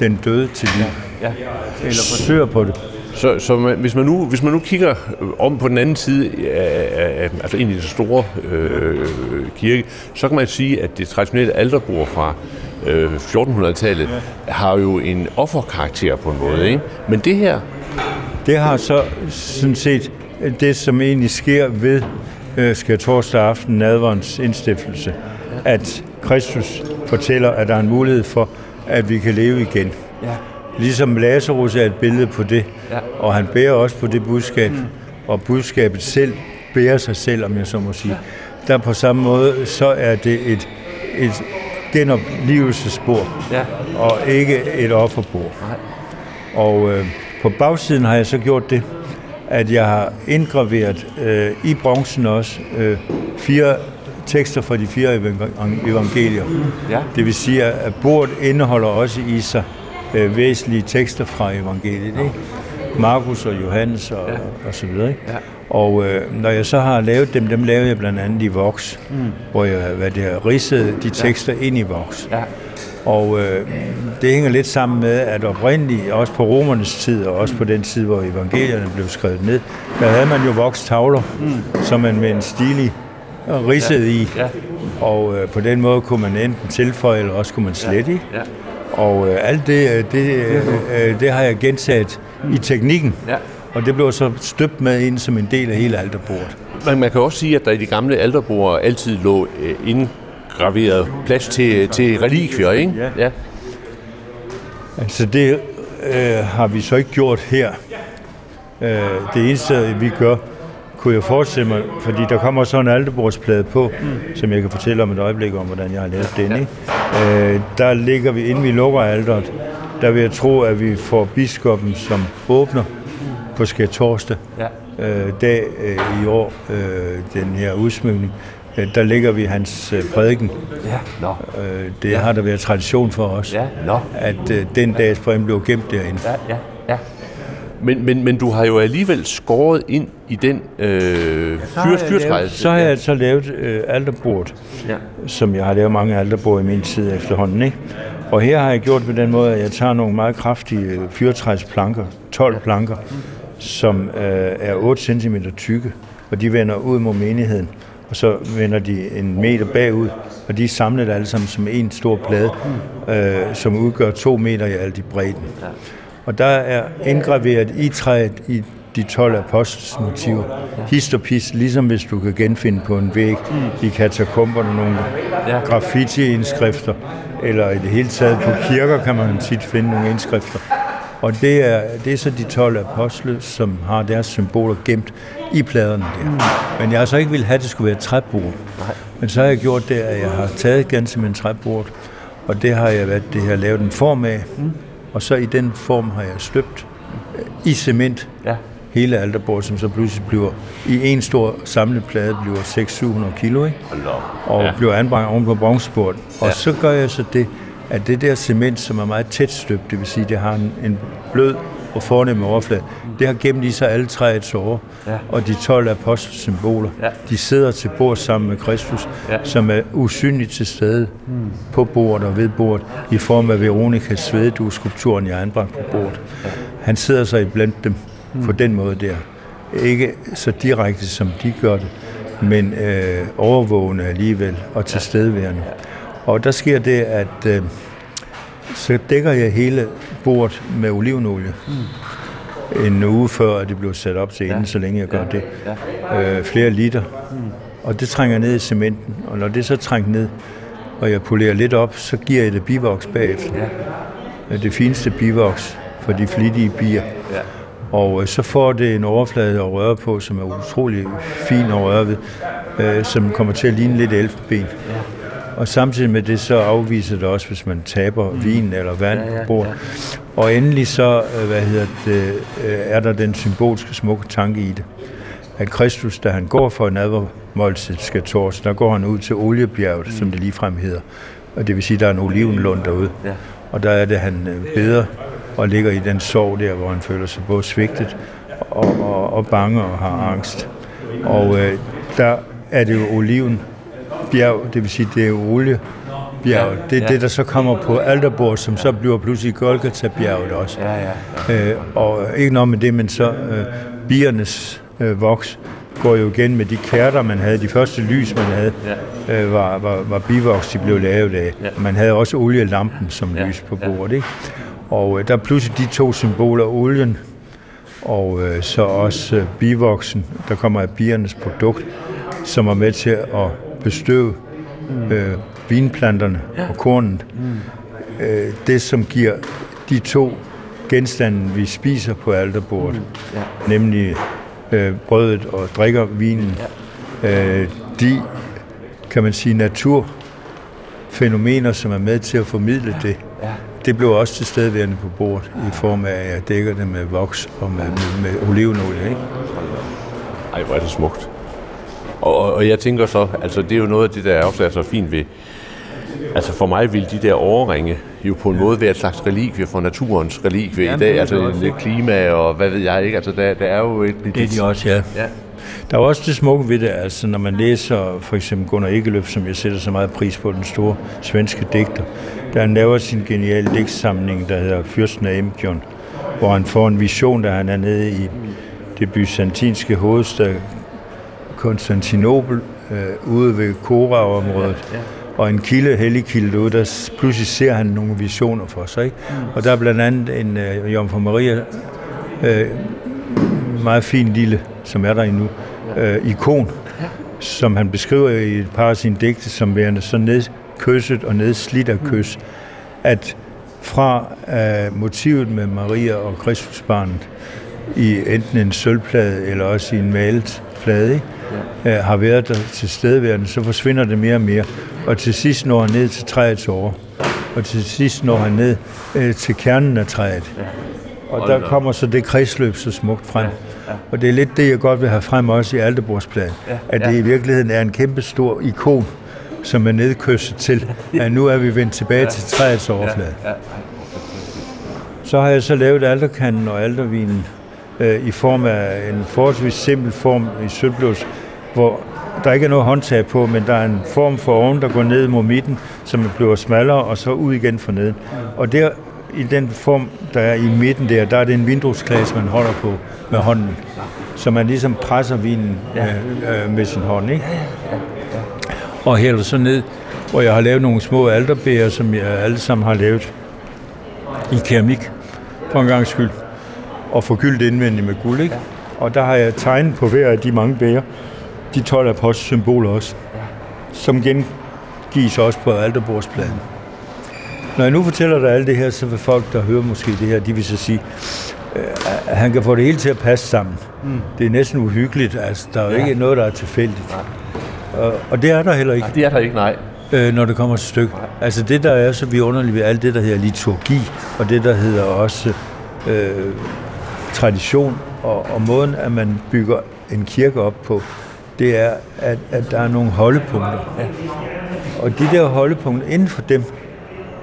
Speaker 4: den døde til liv.
Speaker 2: Ja.
Speaker 4: Eller forsøger på det.
Speaker 2: Så, så man, hvis, man nu, hvis man nu kigger om på den anden side af, af, af altså ind i den store øh, kirke, så kan man sige, at det traditionelle alterbord fra øh, 1400-tallet ja. har jo en offerkarakter på en måde. Ikke? Men det her,
Speaker 4: Det har så sådan set det, som egentlig sker ved øh, skal torsdag aften nadverens indstiftelse, at Kristus fortæller, at der er en mulighed for, at vi kan leve igen.
Speaker 2: ja.
Speaker 4: Ligesom Lazarus er et billede på det,
Speaker 2: Ja.
Speaker 4: og han bærer også på det budskab, mm. og budskabet selv bærer sig selv, om jeg så må sige. Der på samme måde, så er det et, et genoplevelsespor,
Speaker 2: Ja.
Speaker 4: og ikke et offerbord. Og øh, på bagsiden har jeg så gjort det, at jeg har indgraveret øh, i bronzen også øh, fire tekster fra de fire evang- evangelier.
Speaker 2: Ja.
Speaker 4: Det vil sige, at bordet indeholder også i sig øh, væsentlige tekster fra evangeliet. Ikke? Markus og Johannes og, ja. og så videre. Ikke?
Speaker 2: Ja.
Speaker 4: Og øh, når jeg så har lavet dem, dem lavede jeg blandt andet i Vox, mm. hvor jeg hvad det er, ridsede de tekster ja. ind i Vox.
Speaker 2: Ja.
Speaker 4: Og øh, det hænger lidt sammen med, at oprindeligt, også på romernes tid, og også på den tid, hvor evangelierne blev skrevet ned, der havde man jo vokstavler, mm. som man med en stilig ridset ja. i.
Speaker 2: Ja.
Speaker 4: Og øh, på den måde kunne man enten tilføje, eller også kunne man slette. Ja.
Speaker 2: Ja.
Speaker 4: Og øh, alt det, øh, det, øh, øh, det har jeg gentaget i teknikken.
Speaker 2: Ja.
Speaker 4: Og det blev så støbt med ind som en del af hele alterbordet.
Speaker 2: Men man kan også sige, at der i de gamle alterbord altid lå øh, indgraveret plads til, til relikvier, ikke?
Speaker 4: Ja.
Speaker 2: ja.
Speaker 4: Altså det øh, har vi så ikke gjort her. Øh, det eneste, vi gør, kunne jeg forestille mig, fordi der kommer så en altebordsplade på, mm. som jeg kan fortælle om et øjeblik om, hvordan jeg har lavet den. Ikke? Øh, der ligger vi, inden vi lukker alteret, der vil jeg tro, at vi får biskoppen som åbner på skærtorsdag
Speaker 2: Ja.
Speaker 4: øh, dag øh, i år, øh, den her udsmykning. Øh, der ligger vi hans øh, prædiken.
Speaker 2: Ja. Nå.
Speaker 4: Øh, det ja. har der været tradition for os,
Speaker 2: Ja. Nå.
Speaker 4: at øh, den dags prædiken blev gemt derinde.
Speaker 2: Ja, ja, ja. Men, men, men du har jo alligevel skåret ind i den øh, fyr, fyrtrædelse.
Speaker 4: Så har jeg så lavet øh, alterbordet,
Speaker 2: Ja.
Speaker 4: som jeg har lavet mange alterbord i min tid efterhånden. Ikke? Og her har jeg gjort på den måde, at jeg tager nogle meget kraftige øh, fyrtrædsplanker, 12 planker, som øh, er 8 cm tykke, og de vender ud mod menigheden. Og så vender de en meter bagud, og de er samlet alle sammen som en stor plade, øh, som udgør to meter i alt i bredden. Og der er indgraveret i træet i de 12 apostles motiver. Hist og pis, ligesom hvis du kan genfinde på en væg i katakomberne nogle graffiti-indskrifter, eller i det hele taget på kirker kan man tit finde nogle indskrifter. Og det er, det er så de 12 apostle, som har deres symboler gemt i pladerne der. Men jeg har så ikke ville have, at det skulle være træbord. Men så har jeg gjort det, at jeg har taget ganske med en træbord, og det har jeg været, det har lavet en form af. Og så i den form har jeg støbt øh, i cement
Speaker 2: Ja.
Speaker 4: Hele alterbordet, som så pludselig bliver i en stor samlet plade bliver 600-700 kilo, ikke? Og
Speaker 2: Ja.
Speaker 4: ja. bliver anbragt oven på bronzebordet. Og
Speaker 2: Ja.
Speaker 4: ja. så gør jeg så det, at det der cement, som er meget tæt støbt, det vil sige, det har en, en blød og fornem overflade, det har gemt i sig alle træets år,
Speaker 2: Ja.
Speaker 4: og de 12 apostelsymboler,
Speaker 2: Ja.
Speaker 4: de sidder til bord sammen med Kristus,
Speaker 2: Ja.
Speaker 4: som er usynligt til stede mm. på bordet og ved bordet, i form af Veronikas svededue-skulpturen, jeg har anbragt på bordet. Han sidder så iblandt dem mm. på den måde der. Ikke så direkte, som de gør det, men øh, overvågende alligevel og tilstedeværende. Og der sker det, at øh, så dækker jeg hele bordet med olivenolie. Mm. En uge før, at det blev sat op til inden, ja. så længe jeg gør det. Ja. Øh, flere liter. Mm. Og det trænger ned i cementen. Og når det så trænger ned, og jeg polerer lidt op, så giver jeg det bivoks bagefter. Ja. Det fineste bivoks for de flittige bier.
Speaker 2: Ja.
Speaker 4: Og øh, så får det en overflade at røre på, som er utrolig fin at røre ved, øh, som kommer til at ligne lidt elfenben. Og samtidig med det, så afviser det også, hvis man taber mm. vin eller vand ja, ja, på bordet. Ja. Og endelig så, øh, hvad hedder det, øh, er der den symbolske smukke tanke i det. At Kristus, da han går for en advermåltid skal tors, der går han ud til oliebjerget, mm. som det ligefrem hedder. Og det vil sige, at der er en olivenlund derude.
Speaker 2: Ja.
Speaker 4: Og der er det, han beder og ligger i den sorg der, hvor han føler sig både svigtet og, og, og bange og har angst. Og øh, der er det jo oliven bjerg, det vil sige, det er jo oliebjerg. Det er
Speaker 2: ja.
Speaker 4: det, der så kommer på alterbord, som så bliver pludselig Golgata-bjerget også.
Speaker 2: Ja, ja.
Speaker 4: Øh, og ikke noget med det, men så øh, biernes øh, voks går jo igen med de kærter, man havde. De første lys, man havde,
Speaker 2: Ja.
Speaker 4: øh, var, var, var bivoks, de blev lavet af.
Speaker 2: Ja.
Speaker 4: Man havde også olielampen som
Speaker 2: Ja.
Speaker 4: lys på bordet. Ikke? Og øh, der er pludselig de to symboler, olien og øh, så også øh, bivoksen, der kommer af biernes produkt, som er med til at bestøve øh, vinplanterne og kornet. Øh, det, som giver de to genstanden, vi spiser på alterbordet, mm. ja. nemlig øh, brødet og drikker vinen, ja. øh, de, kan man sige, naturfænomener, som er med til at formidle det, ja. Det blev også til stedværende på bordet, i form af, at jeg dækker det med voks og med, med, med olivenolie. Ikke?
Speaker 2: Ej, hvor er det smukt. Og, og jeg tænker så, altså det er jo noget af det, der også er så fint ved, altså for mig vil de der overringe jo på en ja. måde være et slags relikvie for naturens relikvie ja, i dag, altså det klima og hvad ved jeg ikke, altså der, der er jo et...
Speaker 4: Det er de også, ja. ja. Der er også det smukke ved det, altså når man læser for eksempel Gunnar Ekeløf, som jeg sætter så meget pris på, den store svenske digter, der han laver sin geniale digtsamling, der hedder Fyrsten af Emkjon, hvor han får en vision, der han er nede i det byzantinske hovedstad Konstantinopel, øh, ude ved Kora-området. Ja, ja. Og en kilde, hellig kilde ude, der pludselig ser han nogle visioner for sig. Ikke? Mm. Og der er blandt andet en øh, Jomfru Maria, øh, meget fin lille, som er der endnu, øh, ikon, ja. som han beskriver i et par af sine digte, som værende så nedkysset og nedslidt af kys, mm. at fra øh, motivet med Maria og Kristusbarnet i enten en sølvplade eller også i en malet plade, ikke? Ja. Øh, har været der til stedværende, så forsvinder det mere og mere. Og til sidst når han ned til træets år. Og til sidst når han ned øh, til kernen af træet. Ja. Og der kommer så det kredsløb så smukt frem. Ja. Ja. Og det er lidt det, jeg godt vil have frem også i Aldeborgspladen. Ja. At det i virkeligheden er en kæmpe stor ikon, som er nedkysset til, at nu er vi vendt tilbage ja. til træets overflade. Ja. Ja. Så har jeg så lavet alterkanden og altervinen øh, i form af en forholdsvis simpel form i sølvblås, hvor der ikke er noget håndtag på, men der er en form for oven, der går ned mod midten, som bliver smallere, og så ud igen for neden. Og der, i den form, der er i midten der, der er det en vinduesklasse, man holder på med hånden. Så man ligesom presser vinen ja. øh, øh, med sin hånd, ikke? Og hælder så ned, hvor jeg har lavet nogle små alterbæger, som jeg alle sammen har lavet i keramik, for en gang skyld og forgyldt indvendigt med guld. Ikke? Ja. Og der har jeg tegnet på hver af de mange bæger, de 12 apostelsymboler også, ja. som gengives også på alterbordspladen. Når jeg nu fortæller dig alt det her, så vil folk, der hører måske det her, de vil så sige, øh, at han kan få det hele til at passe sammen. Mm. Det er næsten uhyggeligt. Altså, der er jo ja. ikke noget, der er tilfældigt. Og, og det er der heller ikke.
Speaker 2: Nej, det er der ikke, nej.
Speaker 4: Øh, når det kommer til stykket. Altså det, der er så vidunderligt ved alt det, der hedder liturgi, og det, der hedder også øh, tradition og, og måden, at man bygger en kirke op på, det er, at, at der er nogle holdepunkter. Ja. Og de der holdepunkter, inden for dem,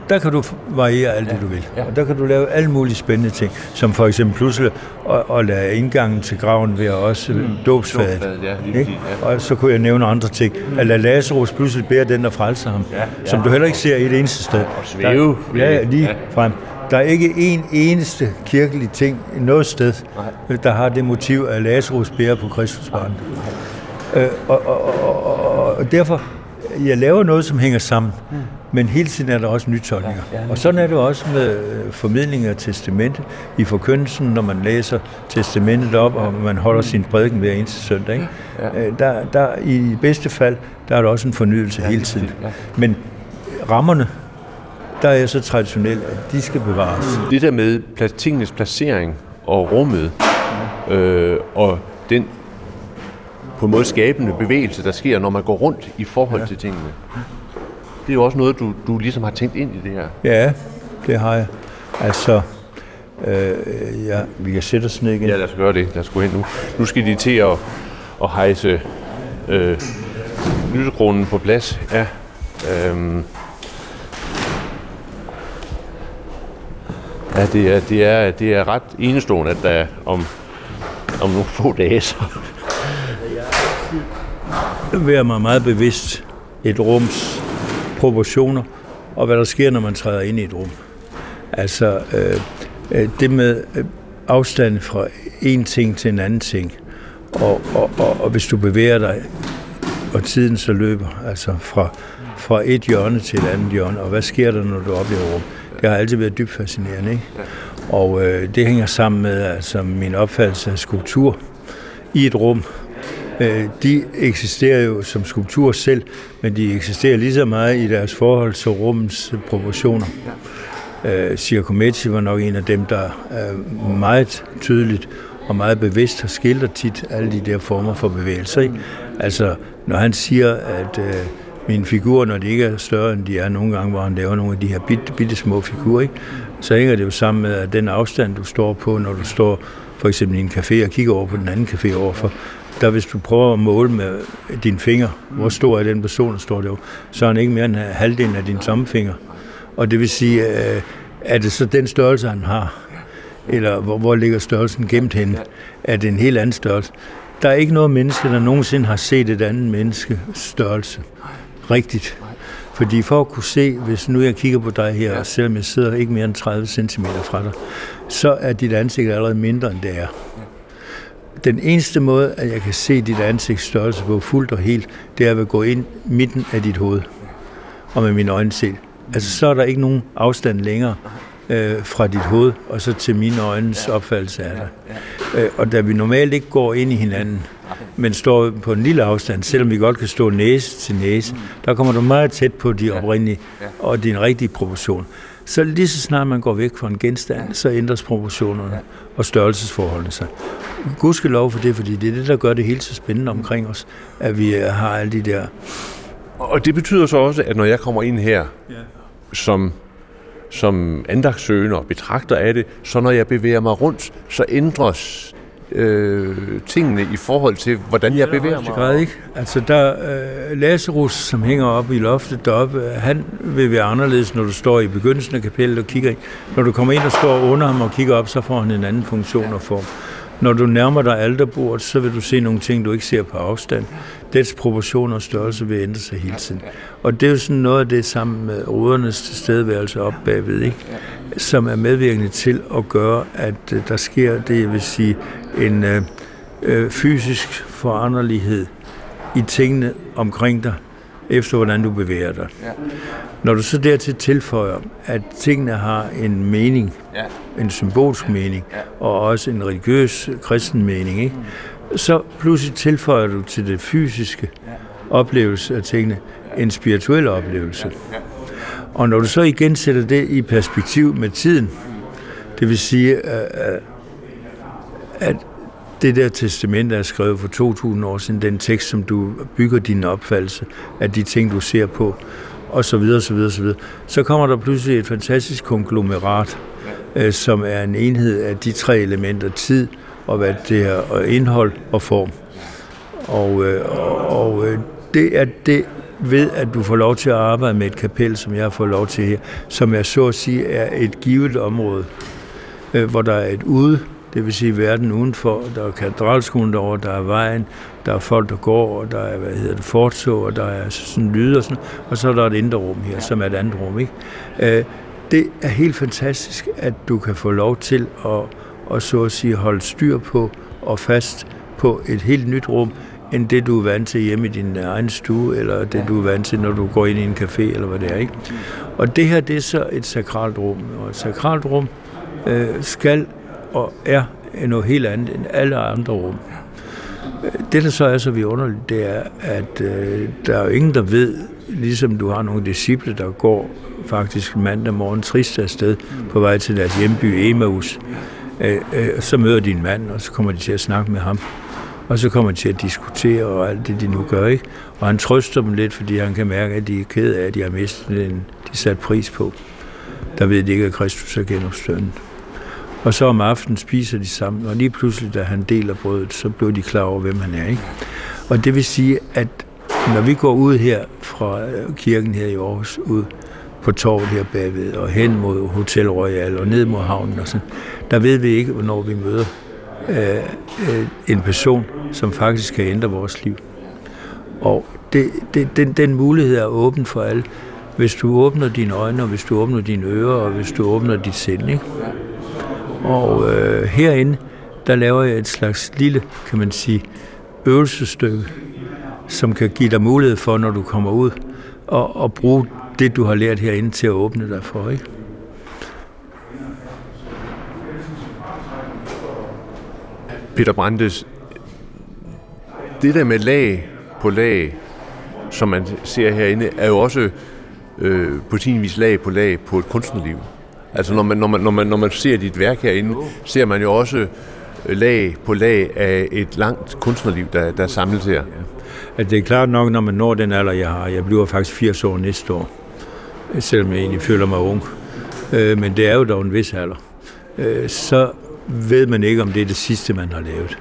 Speaker 4: der kan du variere alt ja. det, du vil. Ja. Og der kan du lave alle mulige spændende ting, som for eksempel pludselig at, at lade indgangen til graven være også mm. dåbsfadet. Ja, ja. Og så kunne jeg nævne andre ting. Mm. At lade Lazarus pludselig bære den, der frelser ham, ja, ja. som du heller ikke ser i et eneste sted.
Speaker 2: Og svæve.
Speaker 4: Der, ja, lige ja. frem. Der er ikke en eneste kirkelig ting noget sted, Nej. der har det motiv, at Lazarus bærer på Kristus barn. Øh, og, og, og, og, og derfor, jeg laver noget, som hænger sammen. Hmm. Men hele tiden er der også nytolkninger. Ja, ja, og sådan er det også med øh, formidling af testamentet i forkyndelsen, når man læser testamentet op, og man holder sin prædiken hver eneste søndag. Ikke? Ja. Øh, der, der, I bedste fald, der er der også en fornyelse ja, hele tiden. Ja. Men rammerne der er så traditionelt, at de skal bevares.
Speaker 2: Det der med tingenes placering og rummet, øh, og den på en måde skabende bevægelse, der sker, når man går rundt i forhold ja. til tingene. Det er jo også noget, du, du ligesom har tænkt ind i det her.
Speaker 4: Ja, det har jeg. Altså, øh, ja, vi kan sætte os ned igen.
Speaker 2: Ja, lad os gøre det. Lad os gå hen nu. Nu skal de til at, at hejse øh, lysekronen på plads. Ja. Øh, Ja, det er, det er, det er ret enestående, at der om, om nogle få dage så
Speaker 4: være er mig meget bevidst et rums proportioner, og hvad der sker, når man træder ind i et rum. Altså, øh, øh det med afstanden afstand fra en ting til en anden ting, og, og, og, og hvis du bevæger dig, og tiden så løber, altså fra, fra et hjørne til et andet hjørne, og hvad sker der, når du oplever rum? Det har altid været dybt fascinerende. Ikke? Og øh, det hænger sammen med altså, min opfattelse af skulptur i et rum. Øh, de eksisterer jo som skulptur selv, men de eksisterer lige så meget i deres forhold til rummets proportioner. Øh, Giacometti var nok en af dem, der øh, meget tydeligt og meget bevidst har skildret tit alle de der former for bevægelser. Ikke? Altså, når han siger, at øh, mine figurer, når de ikke er større end de er nogle gange, hvor han laver nogle af de her bitte, bitte små figurer, ikke? så hænger det jo sammen med, at den afstand, du står på, når du står for eksempel i en café og kigger over på den anden café overfor, der hvis du prøver at måle med dine fingre, hvor stor er den person, der står derovre, så er han ikke mere end halvdelen af din tommefinger. Og det vil sige, øh, er det så den størrelse, han har? Eller hvor, hvor ligger størrelsen gemt henne? Er det en helt anden størrelse? Der er ikke noget menneske, der nogensinde har set et andet menneske størrelse. Rigtigt. Fordi for at kunne se, hvis nu jeg kigger på dig her, selvom jeg sidder ikke mere end 30 cm fra dig, så er dit ansigt allerede mindre, end det er. Den eneste måde, at jeg kan se dit ansigts størrelse på fuldt og helt, det er at gå ind midten af dit hoved og med mine øjne se. Altså, så er der ikke nogen afstand længere øh, fra dit hoved og så til mine øjnes opfattelse af dig. Øh, og da vi normalt ikke går ind i hinanden, men står på en lille afstand, selvom vi godt kan stå næse til næse, der kommer du meget tæt på de oprindelige og din rigtige proportion. Så lige så snart man går væk fra en genstand, så ændres proportionerne og størrelsesforholdene sig. lov for det, fordi det er det, der gør det helt så spændende omkring os, at vi har alle de der...
Speaker 2: Og det betyder så også, at når jeg kommer ind her som som andagtsøgende og betragter af det, så når jeg bevæger mig rundt, så ændres øh, tingene i forhold til, hvordan jeg bevæger mig.
Speaker 4: Grad, ikke? Altså der, øh, Lazarus, som hænger oppe i loftet deroppe, han vil være anderledes, når du står i begyndelsen af kapellet og kigger ind. Når du kommer ind og står under ham og kigger op, så får han en anden funktion og form. Når du nærmer dig alterbordet, så vil du se nogle ting, du ikke ser på afstand. Dets proportioner og størrelse vil ændre sig hele tiden. Og det er jo sådan noget af det sammen med rudernes tilstedeværelse op bagved, ikke? som er medvirkende til at gøre, at øh, der sker det, jeg vil sige, en øh, øh fysisk foranderlighed i tingene omkring dig, efter hvordan du bevæger dig. Ja. Når du så dertil tilføjer, at tingene har en mening, ja. en symbolsk mening, ja. og også en religiøs kristen mening, ikke? Mm. så pludselig tilføjer du til det fysiske ja. oplevelse af tingene en spirituel oplevelse. Ja. Ja. Og når du så igen sætter det i perspektiv med tiden, det vil sige, at det der testament er skrevet for 2000 år siden, den tekst, som du bygger din opfattelse af de ting, du ser på, og så videre, så videre, så videre. Så kommer der pludselig et fantastisk konglomerat, øh, som er en enhed af de tre elementer, tid, og hvad det er, og indhold og form. Og, øh, og, og øh, det er det ved, at du får lov til at arbejde med et kapel, som jeg har fået lov til her, som jeg så at sige er et givet område, øh, hvor der er et ude, det vil sige verden udenfor, der er katedralskolen derovre, der er vejen, der er folk, der går, og der er, hvad hedder det, fortog, og der er sådan lyd og sådan, og så er der et indre rum her, som er et andet rum, ikke? Øh, det er helt fantastisk, at du kan få lov til at, at så at sige holde styr på og fast på et helt nyt rum, end det, du er vant til hjemme i din egen stue, eller det, du er vant til, når du går ind i en café, eller hvad det er. Ikke? Og det her, det er så et sakralt rum. Og et sakralt rum øh, skal og er noget helt andet end alle andre rum. Det, der så er så vidunderligt, det er, at øh, der er jo ingen, der ved, ligesom du har nogle disciple, der går faktisk mandag morgen trist afsted på vej til deres hjemby Emmaus, øh, øh, så møder din mand, og så kommer de til at snakke med ham. Og så kommer de til at diskutere og alt det, de nu gør. Ikke? Og han trøster dem lidt, fordi han kan mærke, at de er ked af, at de har mistet den, de sat pris på. Der ved de ikke, at Kristus er genopstået. Og så om aftenen spiser de sammen, og lige pludselig, da han deler brødet, så bliver de klar over, hvem han er. Ikke? Og det vil sige, at når vi går ud her fra øh, kirken her i Aarhus, ud på torvet her bagved, og hen mod Hotel Royal og ned mod havnen, og sådan, der ved vi ikke, hvornår vi møder øh, øh, en person, som faktisk kan ændre vores liv. Og det, det, den, den mulighed er åben for alle, hvis du åbner dine øjne, og hvis du åbner dine ører, og hvis du åbner dit sind. Ikke? Og øh, herinde, der laver jeg et slags lille, kan man sige, øvelsestykke, som kan give dig mulighed for, når du kommer ud, og, og bruge det, du har lært herinde til at åbne dig for. Ikke?
Speaker 2: Peter Brandes, det der med lag på lag, som man ser herinde, er jo også øh, på sin vis lag på lag på et kunstnerliv. Altså når man, når man, når man, når man ser dit værk herinde, ser man jo også lag på lag af et langt kunstnerliv, der, der er samlet her.
Speaker 4: At det er klart nok, når man når den alder, jeg har. Jeg bliver faktisk 80 år næste år, selvom jeg egentlig føler mig ung. Øh, men det er jo dog en vis alder. Øh, så ved man ikke, om det er det sidste, man har lavet.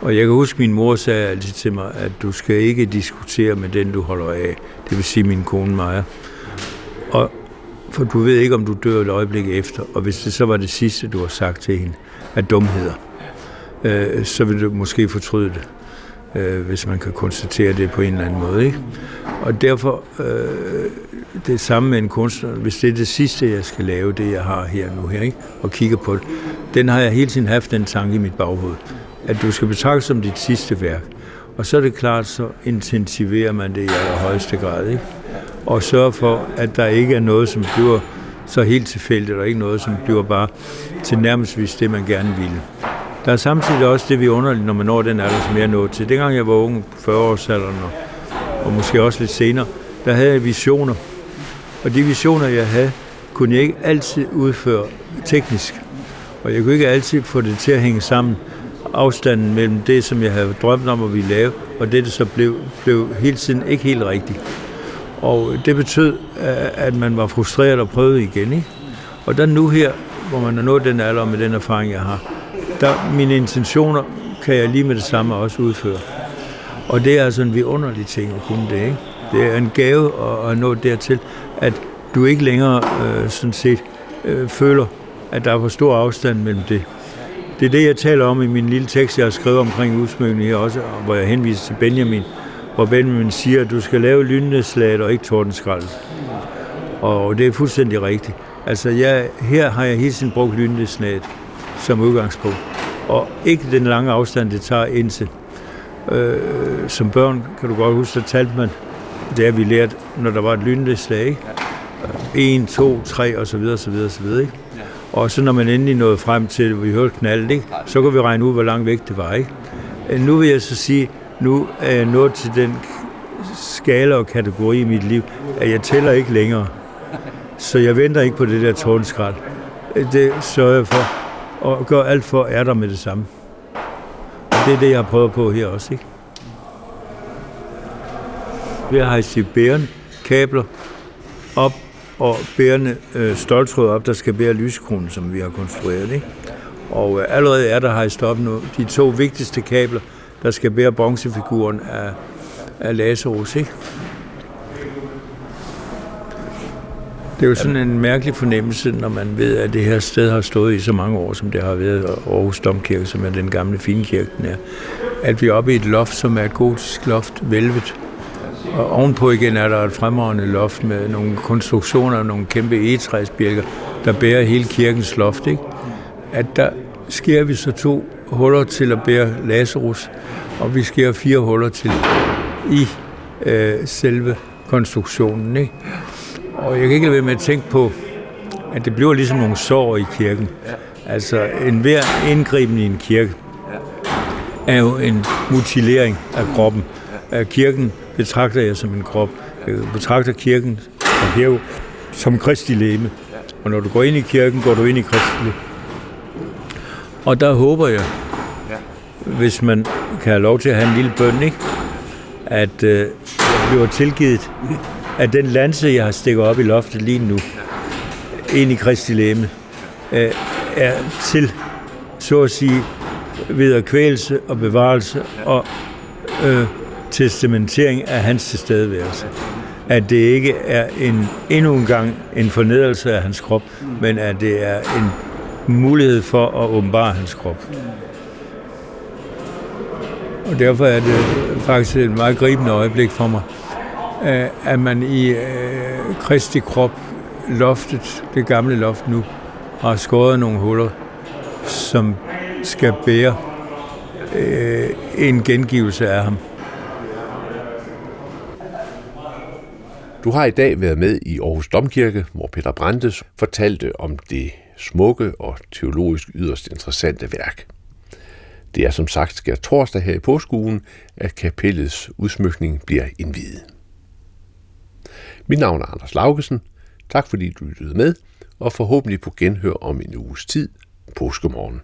Speaker 4: Og jeg kan huske, min mor sagde altid til mig, at du skal ikke diskutere med den, du holder af. Det vil sige min kone Maja. Og for du ved ikke, om du dør et øjeblik efter. Og hvis det så var det sidste, du har sagt til hende, af dumheder, øh, så vil du måske fortryde det, øh, hvis man kan konstatere det på en eller anden måde. Ikke? Og derfor, øh, det samme med en kunstner, hvis det er det sidste, jeg skal lave, det jeg har her nu her, ikke? og kigger på det, den har jeg hele tiden haft den tanke i mit baghoved, at du skal betragte som dit sidste værk. Og så er det klart, så intensiverer man det i allerhøjeste grad. Ikke? Og sørge for, at der ikke er noget, som bliver så helt tilfældigt, og ikke noget, som bliver bare til nærmest det, man gerne ville. Der er samtidig også det, vi er underligt, når man når den alder, som jeg er nået til. Dengang jeg var ung, 40-årsalderen, og, og måske også lidt senere, der havde jeg visioner. Og de visioner, jeg havde, kunne jeg ikke altid udføre teknisk. Og jeg kunne ikke altid få det til at hænge sammen. Afstanden mellem det, som jeg havde drømt om at vi lave, og det, der så blev, blev hele tiden ikke helt rigtigt. Og det betød, øh, at man var frustreret og prøvede igen. Ikke? Og der nu her, hvor man er nået den alder med den erfaring, jeg har, der mine intentioner kan jeg lige med det samme også udføre. Og det er altså en vidunderlig ting at kunne det. Ikke? Det er en gave at, at nå dertil, at du ikke længere øh, sådan set øh, føler, at der er for stor afstand mellem det. Det er det, jeg taler om i min lille tekst, jeg har skrevet omkring udsmykningen her også, hvor jeg henviser til Benjamin, hvor Benjamin siger, at du skal lave lynneslaget og ikke tordenskrald. Og det er fuldstændig rigtigt. Altså, jeg, her har jeg hele tiden brugt lynneslaget som udgangspunkt. Og ikke den lange afstand, det tager indtil. Øh, som børn, kan du godt huske, så talte man, det har vi lært, når der var et lynneslag, ikke? 1, 2, 3 og så videre, så videre, så videre, ikke? Og så når man endelig nåede frem til, at vi hørte knaldet, ikke? så kunne vi regne ud, hvor langt væk det var. Ikke? Nu vil jeg så sige, nu er jeg nået til den skala og kategori i mit liv, at jeg tæller ikke længere. Så jeg venter ikke på det der tårnskrald. Øh, det sørger jeg for, og gør alt for er der med det samme. Og det er det, jeg har prøvet på her også. Ikke? Vi har i bæren, kabler op og bærende øh, stoltråd op, der skal bære lyskronen, som vi har konstrueret. Ikke? Og øh, allerede er der her i stoppen nu de to vigtigste kabler, der skal bære bronzefiguren af, af Lazarus. Ikke? Det er jo sådan en mærkelig fornemmelse, når man ved, at det her sted har stået i så mange år, som det har været Aarhus Domkirke, som er den gamle finkirke, den er. At vi er oppe i et loft, som er et gotisk loft, velvet. Og ovenpå igen er der et fremragende loft med nogle konstruktioner og nogle kæmpe egetræsbjælker, der bærer hele kirkens loft. Ikke? At der sker vi så to huller til at bære Lazarus, og vi sker fire huller til i øh, selve konstruktionen. Ikke? Og jeg kan ikke lade være med at tænke på, at det bliver ligesom nogle sår i kirken. Altså, en hver indgriben i en kirke er jo en mutilering af kroppen. Kirken betragter jeg som en krop. Jeg betragter kirken og her som Kristi læme. Og når du går ind i kirken, går du ind i Kristi. Og der håber jeg, hvis man kan have lov til at have en lille bøn, ikke? at øh, jeg bliver tilgivet at den lanse, jeg har stikket op i loftet lige nu, ind i Kristi læme, øh, er til, så at sige, ved kvæelse og bevarelse og øh, testamentering af hans tilstedeværelse. At det ikke er en, endnu en gang en fornedrelse af hans krop, men at det er en mulighed for at åbenbare hans krop. Og derfor er det faktisk et meget gribende øjeblik for mig, øh, at man i øh, Kristi krop, loftet, det gamle loft nu, har skåret nogle huller, som skal bære øh, en gengivelse af ham.
Speaker 2: Du har i dag været med i Aarhus Domkirke, hvor Peter Brandes fortalte om det smukke og teologisk yderst interessante værk. Det er som sagt skær torsdag her i påskeugen, at kapellets udsmykning bliver indviet. Mit navn er Anders Laugesen. Tak fordi du lyttede med, og forhåbentlig på genhør om en uges tid, påskemorgen.